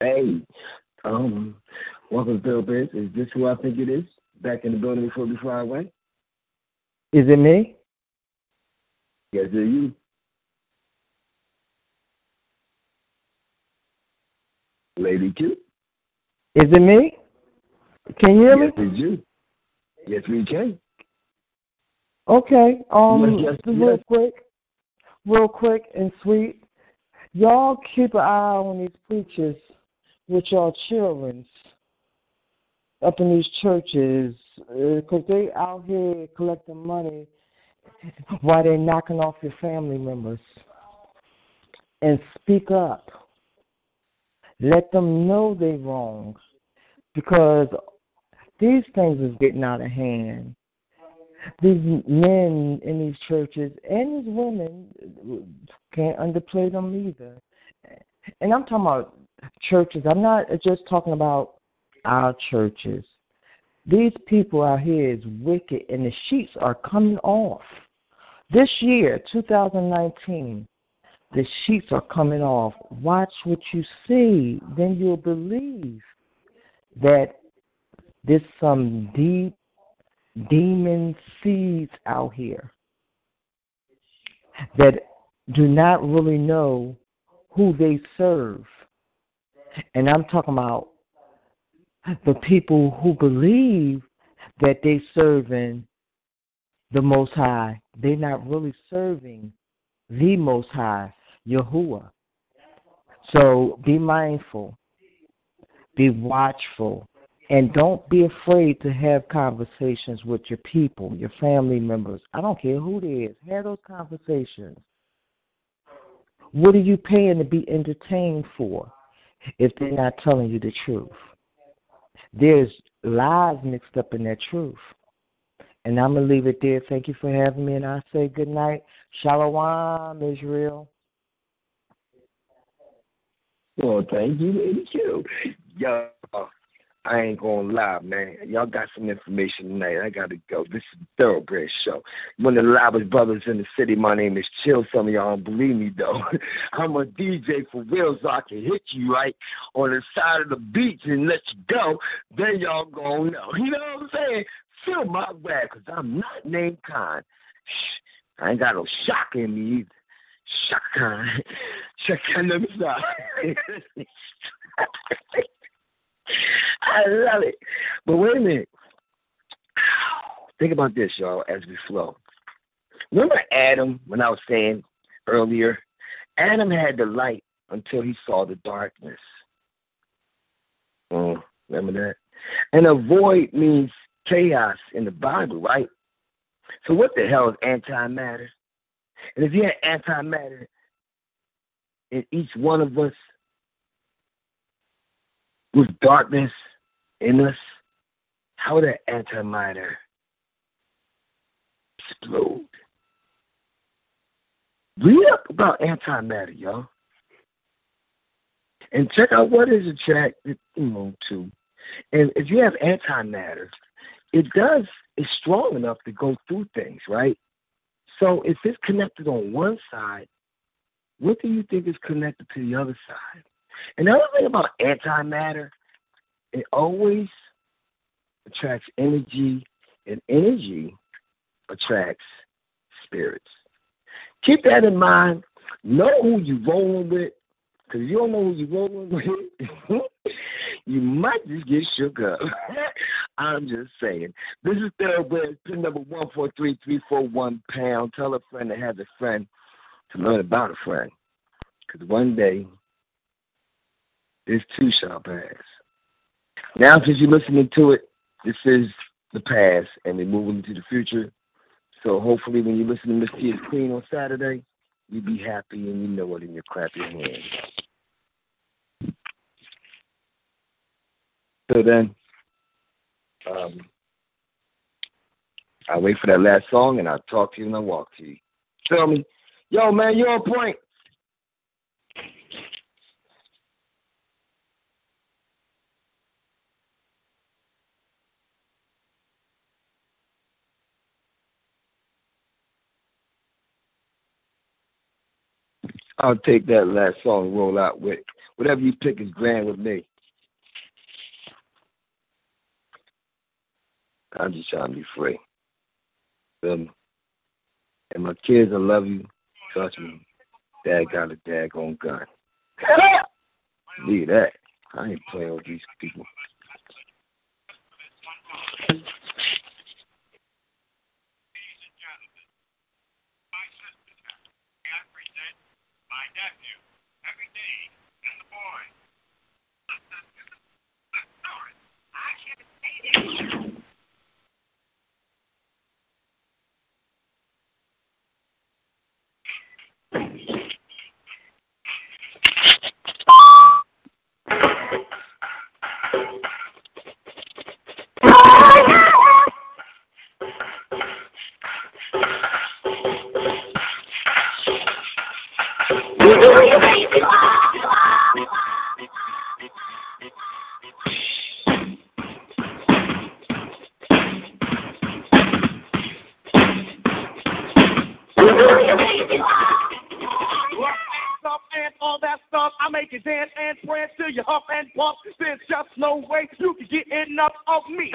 Hey, um, welcome to Bill Biz. Is this who I think it is? Back in the building before before I went? Is it me? Yes, it you. Lady Q. Is it me? Can you hear me? Yes, it's you. Yes, we can. Okay. Um, Yes, yes, just real yes. quick, real quick and sweet. Y'all keep an eye on these preachers with y'all children up in these churches uh, because they out here collecting money while they're knocking off your family members. And speak up. Let them know they're wrong because these things is getting out of hand. These men in these churches and these women can't underplay them either. And I'm talking about churches. I'm not just talking about our churches. These people out here is wicked, and the sheets are coming off. This year, 2019, the sheets are coming off. Watch what you see, then you'll believe that there's some deep demon seeds out here that do not really know who they serve. And I'm talking about the people who believe that they're serving the Most High. They're not really serving the Most High, Yahuwah. So be mindful, be watchful, and don't be afraid to have conversations with your people, your family members. I don't care who it is. Have those conversations. What are you paying to be entertained for if they're not telling you the truth? There's lies mixed up in that truth. And I'm going to leave it there. Thank you for having me, and I say good night. Shalom, Israel. Well, thank you, Lady Q. Yo, I ain't gonna lie, man. Y'all got some information tonight. I gotta go. This is a thoroughbred show. One of the loudest brothers in the city. My name is Chill. Some of y'all don't believe me though. I'm a DJ for real, so I can hit you right on the side of the beach and let you go. Then y'all gonna know. You know what I'm saying? Feel my rap, cause I'm not named Khan. I ain't got no shock in me either. Shock Khan. Shock Khan, let me stop. I love it. But wait a minute. Think about this, y'all, as we flow. Remember Adam, when I was saying earlier, Adam had the light until he saw the darkness. Oh, remember that? And a void means chaos in the Bible, right? So what the hell is antimatter? And if you had antimatter in each one of us, with darkness in us, how would that antimatter explode? Read up about antimatter, y'all. And check out what is attracted, you know, to. And if you have antimatter, it does it's strong enough to go through things, right? So if it's connected on one side, what do you think is connected to the other side? And the other thing about antimatter, it always attracts energy, and energy attracts spirits. Keep that in mind. Know who you're rolling with, because you don't know who you're rolling with. you might just get shook up. I'm just saying. This is Thoroughbred, pin number 143341 pound. Tell a friend that has a friend to learn about a friend. Because one day, this too shall pass. Now, since you're listening to it, this is the past, and we're moving into the future. So hopefully, when you listen to Miss T Queen on Saturday, you'll be happy and you know it, clap your hands. So then, um, I'll wait for that last song, and I'll talk to you and I'll walk to you. Tell me, yo, man, you're on point. I'll take that last song and roll out with whatever you pick is grand with me. I'm just trying to be free. Um, and my kids, I love you. Trust me. Dad got a daggone gun. Leave that. I ain't playing with these people. Enough of me.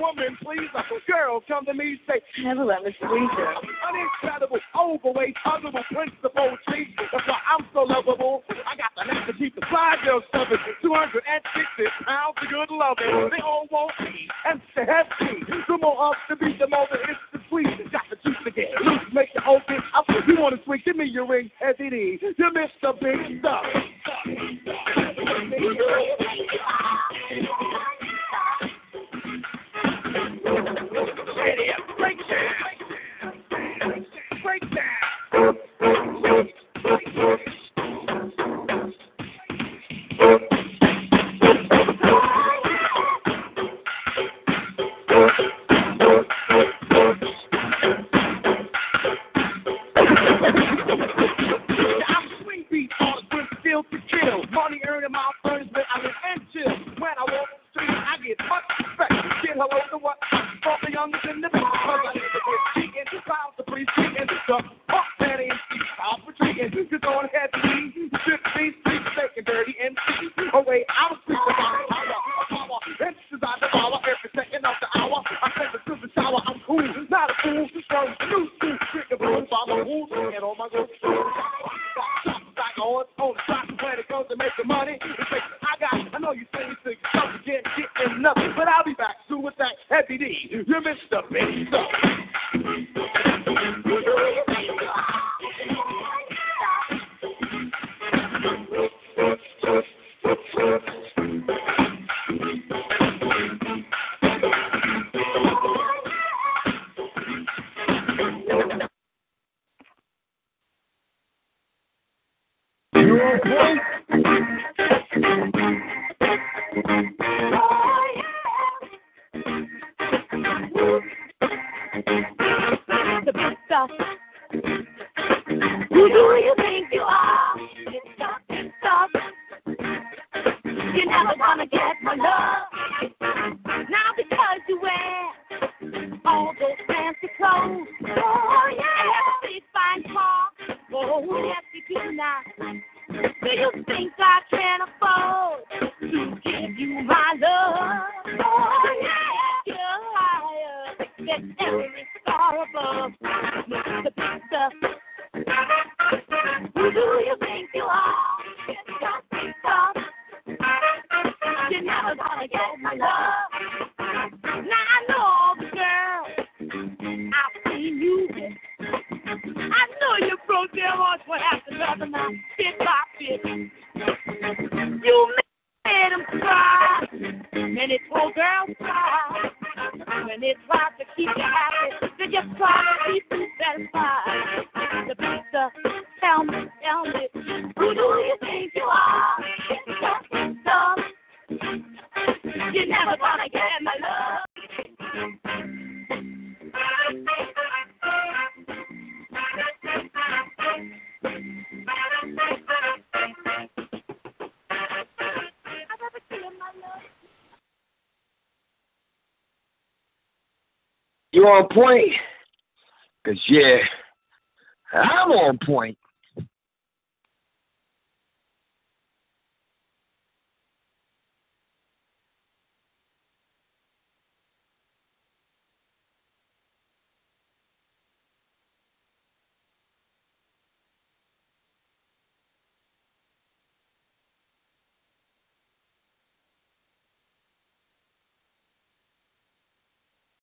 woman, please, like a girl, come to me and say, Never let me squeeze her. Unincredible, overweight, otherable, principle, cheesy. That's why I'm so lovable. I got the knack to keep the side girl stubborn. 260 pounds of good loving. They all want me, and that's have hefty. The more ups to beat, the more the it's the sweet. Got the juice again. Make the open up. You want to swing, give me your ring as it is. You missed the big stuff. Yeah,